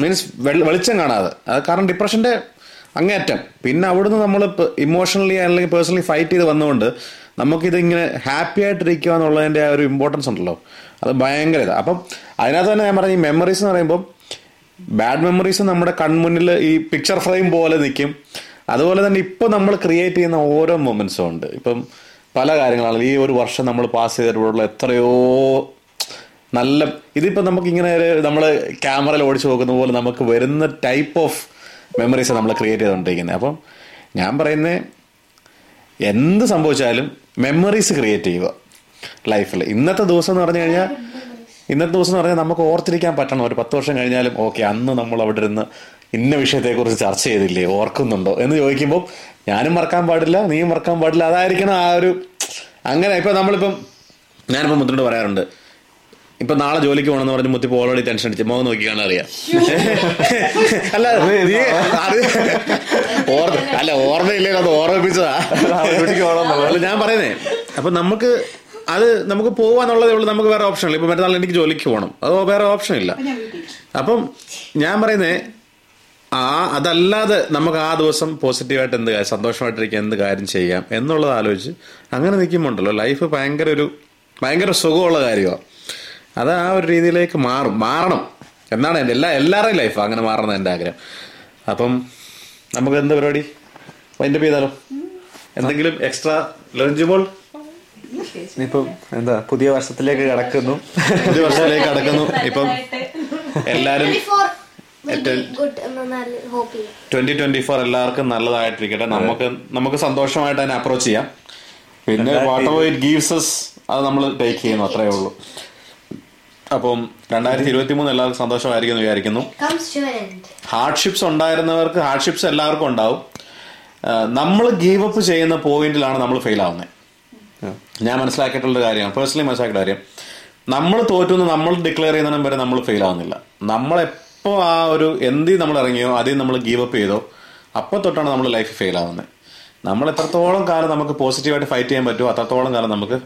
മീൻസ് വെളിച്ചം കാണാതെ. അത് കാരണം ഡിപ്രഷന്റെ അങ്ങേയറ്റം. പിന്നെ അവിടുന്ന് നമ്മൾ ഇമോഷണലി അല്ലെങ്കിൽ പേഴ്സണലി ഫൈറ്റ് ചെയ്ത് വന്നുകൊണ്ട് നമുക്കിത് ഇങ്ങനെ ഹാപ്പി ആയിട്ടിരിക്കുക എന്നുള്ളതിന്റെ ആ ഒരു ഇമ്പോർട്ടൻസ് ഉണ്ടല്ലോ. അത് ഭയങ്കര ഇതാണ് അപ്പം അതിനകത്ത് തന്നെ ഞാൻ പറഞ്ഞ ഈ മെമ്മറീസ് എന്ന് പറയുമ്പോൾ ബാഡ് മെമ്മറീസ് നമ്മുടെ കൺമുന്നിൽ ഈ പിക്ചർ ഫ്രെയിം പോലെ നിൽക്കും. അതുപോലെ തന്നെ ഇപ്പോൾ നമ്മൾ ക്രിയേറ്റ് ചെയ്യുന്ന ഓരോ മൊമെൻസും ഉണ്ട്. ഇപ്പം പല കാര്യങ്ങളാണ്. ഈ ഒരു വർഷം നമ്മൾ പാസ് ചെയ്തിട്ടുള്ള എത്രയോ നല്ല ഇതിപ്പോൾ നമുക്ക് ഇങ്ങനെ നമ്മൾ ക്യാമറയിൽ ഓടിച്ചു നോക്കുന്ന പോലെ നമുക്ക് വരുന്ന ടൈപ്പ് ഓഫ് മെമ്മറീസ് നമ്മൾ ക്രിയേറ്റ് ചെയ്തുകൊണ്ടിരിക്കുന്നത്. അപ്പം ഞാൻ പറയുന്നത് എന്ത് സംഭവിച്ചാലും മെമ്മറീസ് ക്രിയേറ്റ് ചെയ്യുക. ലൈഫിൽ ഇന്നത്തെ ദിവസം എന്ന് പറഞ്ഞു കഴിഞ്ഞാൽ ഇന്നത്തെ ദിവസം എന്ന് പറഞ്ഞാൽ നമുക്ക് ഓർത്തിരിക്കാൻ പറ്റണം. ഒരു പത്ത് വർഷം കഴിഞ്ഞാലും ഓക്കെ അന്ന് നമ്മൾ അവിടെ ഇരുന്ന് ഇന്ന വിഷയത്തെക്കുറിച്ച് ചർച്ച ചെയ്തില്ലേ? ഓർക്കുന്നുണ്ടോ? എന്ന് ചോദിക്കുമ്പോൾ ഞാനും മറക്കാൻ പാടില്ല നീയും മറക്കാൻ പാടില്ല. അതായിരിക്കണം ആ ഒരു അങ്ങനെ ഇപ്പം നമ്മളിപ്പം ഞാനിപ്പോൾ മുത്തിനോട് പറയാറുണ്ട് ഇപ്പൊ നാളെ ജോലിക്ക് പോകണമെന്ന് പറഞ്ഞ് മുത്തി ഓൾറെഡി ടെൻഷൻ അടിച്ച് മുഖം നോക്കി കാണാൻ അറിയാം. അല്ല നീ അത് ഓർമ്മ അല്ല ഓർമ്മയില്ലേ അത് ഓർമ്മിപ്പിച്ചതാ. ഞാൻ പറയുന്നേ അപ്പൊ നമുക്ക് അത് നമുക്ക് പോവാന്നുള്ളതേ ഉള്ളൂ നമുക്ക് വേറെ ഓപ്ഷൻ ഇല്ല. ഇപ്പൊ മറ്റന്നാൾ എനിക്ക് ജോലിക്ക് പോകണം അത് വേറെ ഓപ്ഷൻ ഇല്ല. അപ്പം ഞാൻ പറയുന്നേ ആ അതല്ലാതെ നമുക്ക് ആ ദിവസം പോസിറ്റീവായിട്ട് എന്ത് കാര്യം സന്തോഷമായിട്ടിരിക്കാൻ എന്ത് കാര്യം ചെയ്യാം എന്നുള്ളത് ആലോചിച്ച് അങ്ങനെ നിൽക്കുമ്പോണ്ടല്ലോ ലൈഫ് ഭയങ്കര ഒരു ഭയങ്കര സുഖമുള്ള കാര്യമാണ് അത് ആ ഒരു രീതിയിലേക്ക് മാറും മാറണം. എന്നാണ് എന്റെ എല്ലാ എല്ലാവരുടെയും ലൈഫ് അങ്ങനെ മാറണം എന്റെ ആഗ്രഹം. അപ്പം നമുക്ക് എന്ത് പരിപാടി? വൈൻഡപ്പ് ചെയ്താലോ? എന്തെങ്കിലും എക്സ്ട്രാ ലഞ്ചുമ്പോൾ ഇനിയിപ്പം എന്താ പുതിയ വർഷത്തിലേക്ക് കടക്കുന്നു. പുതിയ വർഷത്തിലേക്ക് കടക്കുന്നു. ഇപ്പം എല്ലാരും ട്വന്റി ട്വന്റി ഫോർ എല്ലാവർക്കും നല്ലതായിട്ടിരിക്കട്ടെ. നമുക്ക് നമുക്ക് സന്തോഷമായിട്ട് അതിനെ അപ്രോച്ച് ചെയ്യാം. പിന്നെ വാട്ട് ഗീവ്സസ് ഇറ്റ് ഗീവ്സ് അത് നമ്മൾ ടേക്ക് ചെയ്യുന്നു അത്രേ ഉള്ളൂ. അപ്പം രണ്ടായിരത്തി ഇരുപത്തി മൂന്ന് എല്ലാവർക്കും സന്തോഷമായിരിക്കും വിചാരിക്കുന്നു. ഹാർഡ്ഷിപ്സ് ഉണ്ടായിരുന്നവർക്ക് ഹാർഡ്ഷിപ്സ് എല്ലാവർക്കും ഉണ്ടാവും. നമ്മൾ ഗീവ് അപ്പ് ചെയ്യുന്ന പോയിന്റിലാണ് നമ്മൾ ഫെയിൽ ആവുന്നത്. ഞാൻ മനസ്സിലാക്കിയിട്ടുള്ള കാര്യമാണ്. പേഴ്സണലി മനസ്സിലാക്കിയ കാര്യം. നമ്മൾ തോറ്റുന്ന നമ്മൾ ഡിക്ലെയർ ചെയ്യുന്നതിനും വരെ നമ്മൾ ഫെയിൽ ആവുന്നില്ല. നമ്മളെപ്പോ ആ ഒരു എന്തി നമ്മൾ ഇറങ്ങിയോ അതിൽ നമ്മൾ ഗീവ് അപ്പ് ചെയ്തോ അപ്പോൾ തൊട്ടാണ് നമ്മൾ ലൈഫ് ഫെയിൽ ആവുന്നത്. നമ്മൾ എത്രത്തോളം കാലം നമുക്ക് പോസിറ്റീവായിട്ട് ഫൈറ്റ് ചെയ്യാൻ പറ്റുമോ അത്രത്തോളം കാലം നമുക്ക്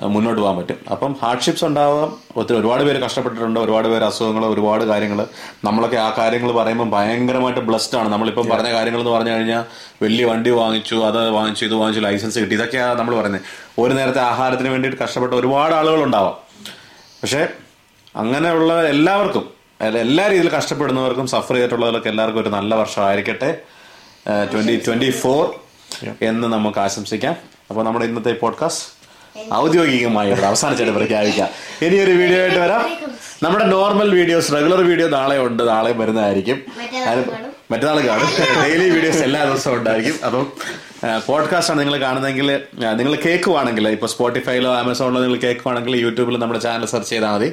മുന്നോട്ട് പോകാൻ പറ്റും. അപ്പം ഹാർഡ്ഷിപ്സ് ഉണ്ടാവാം. ഒത്തിരി ഒരുപാട് പേര് കഷ്ടപ്പെട്ടിട്ടുണ്ട്. ഒരുപാട് പേര് അസുഖങ്ങൾ ഒരുപാട് കാര്യങ്ങൾ നമ്മളൊക്കെ ആ കാര്യങ്ങൾ പറയുമ്പോൾ ഭയങ്കരമായിട്ട് ബ്ലസ്ഡ് ആണ്. നമ്മളിപ്പം പറഞ്ഞ കാര്യങ്ങൾ എന്ന് പറഞ്ഞു കഴിഞ്ഞാൽ വലിയ വണ്ടി വാങ്ങിച്ചു അത് വാങ്ങിച്ചു ഇത് വാങ്ങിച്ചു ലൈസൻസ് കിട്ടി. ഇതൊക്കെയാണ് നമ്മൾ പറയുന്നത് ഒരു നേരത്തെ ആഹാരത്തിന് വേണ്ടിയിട്ട് കഷ്ടപ്പെട്ട ഒരുപാട് ആളുകൾ ഉണ്ടാവാം. പക്ഷേ അങ്ങനെയുള്ള എല്ലാവർക്കും എല്ലാ രീതിയിൽ കഷ്ടപ്പെടുന്നവർക്കും സഫർ ചെയ്തിട്ടുള്ളവർക്കും എല്ലാവർക്കും ഒരു നല്ല വർഷമായിരിക്കട്ടെ. ട്വന്റി ട്വന്റി ഫോർ എന്ന് നമുക്ക് ആശംസിക്കാം. അപ്പോൾ നമ്മുടെ ഇന്നത്തെ പോഡ്കാസ്റ്റ് ഔദ്യോഗികമായി ഇവിടെ അവസാനിച്ചായിട്ട് പ്രഖ്യാപിക്കാം. ഇനിയൊരു വീഡിയോ ആയിട്ട് വരാം. നമ്മുടെ നോർമൽ വീഡിയോസ് റെഗുലർ വീഡിയോ നാളെ ഉണ്ട്. നാളെ വരുന്നതായിരിക്കും. മറ്റന്നാൾ കാണും. ഡെയിലി വീഡിയോസ് എല്ലാ ദിവസവും ഉണ്ടായിരിക്കും. അപ്പം പോഡ്കാസ്റ്റ് ആണ് നിങ്ങൾ കാണുന്നതെങ്കിൽ നിങ്ങൾ കേൾക്കുവാണെങ്കിൽ ഇപ്പോൾ സ്പോട്ടിഫൈയിലോ ആമസോണിലോ നിങ്ങൾ കേൾക്കുവാണെങ്കിൽ യൂട്യൂബിൽ നമ്മുടെ ചാനൽ സെർച്ച് ചെയ്താൽ മതി.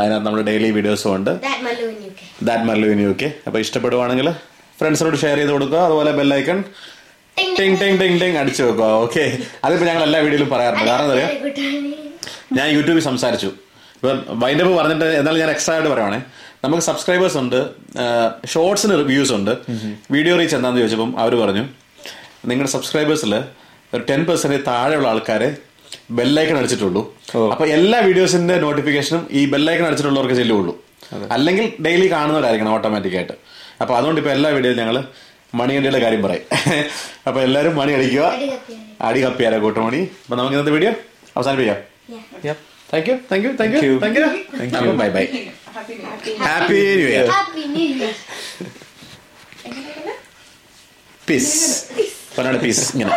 അതിനകത്ത് നമ്മുടെ ഡെയിലി വീഡിയോസും ഉണ്ട്. That Mallu in U K. അപ്പോൾ ഇഷ്ടപ്പെടുവാണെങ്കിൽ ഫ്രണ്ട്സിനോട് ഷെയർ ചെയ്ത് കൊടുക്കുക. അതുപോലെ ബെല്ലൈക്കൺ ടിങ് ടിങ് ടിങ് ടിങ് അടിച്ചു വെക്കുക ഓക്കെ അതിപ്പോ ഞങ്ങൾ എല്ലാ വീഡിയോയിലും പറയാറുണ്ട്. കാരണം എന്താ ഞാൻ യൂട്യൂബിൽ സംസാരിച്ചു. ഇപ്പം വൈൻഡപ്പ് പറഞ്ഞിട്ട് എന്നാലും ഞാൻ എക്സ്ട്രാ ആയിട്ട് പറയുവാണേ. നമുക്ക് സബ്സ്ക്രൈബേഴ്സ് ഉണ്ട് ഷോർട്സിന് റിവ്യൂസ് ഉണ്ട്. വീഡിയോ റീച്ച് എന്താന്ന് ചോദിച്ചപ്പം അവർ പറഞ്ഞു നിങ്ങളുടെ സബ്സ്ക്രൈബേഴ്സിൽ ഒരു ടെൻ പെർസെന്റ് താഴെയുള്ള ആൾക്കാരെ ബെല്ലൈക്കൺ അടിച്ചിട്ടുള്ളൂ. അപ്പൊ എല്ലാ വീഡിയോസിന്റെ നോട്ടിഫിക്കേഷനും ഈ ബെല്ലൈക്കൺ അടിച്ചിട്ടുള്ളവർക്ക് ചെല്ലുള്ളൂ. അല്ലെങ്കിൽ ഡെയിലി കാണുന്നവരായിരിക്കണം ഓട്ടോമാറ്റിക് ആയിട്ട്. അപ്പൊ അതുകൊണ്ട് ഇപ്പൊ എല്ലാ വീഡിയോയിലും ഞങ്ങൾ മണിയണ്ടിയുടെ കാര്യം പറയും. അപ്പൊ എല്ലാവരും മണി അടിക്കുക അടി കപ്പിയാലോ കൂട്ടുമണി. അപ്പൊ നമുക്ക് ഇന്നത്തെ വീഡിയോ അവസാനിപ്പിക്കാം. Thank you thank you thank you thank you thank you bye bye happy new year Happy New Year. Peace peace ഇങ്ങനെ.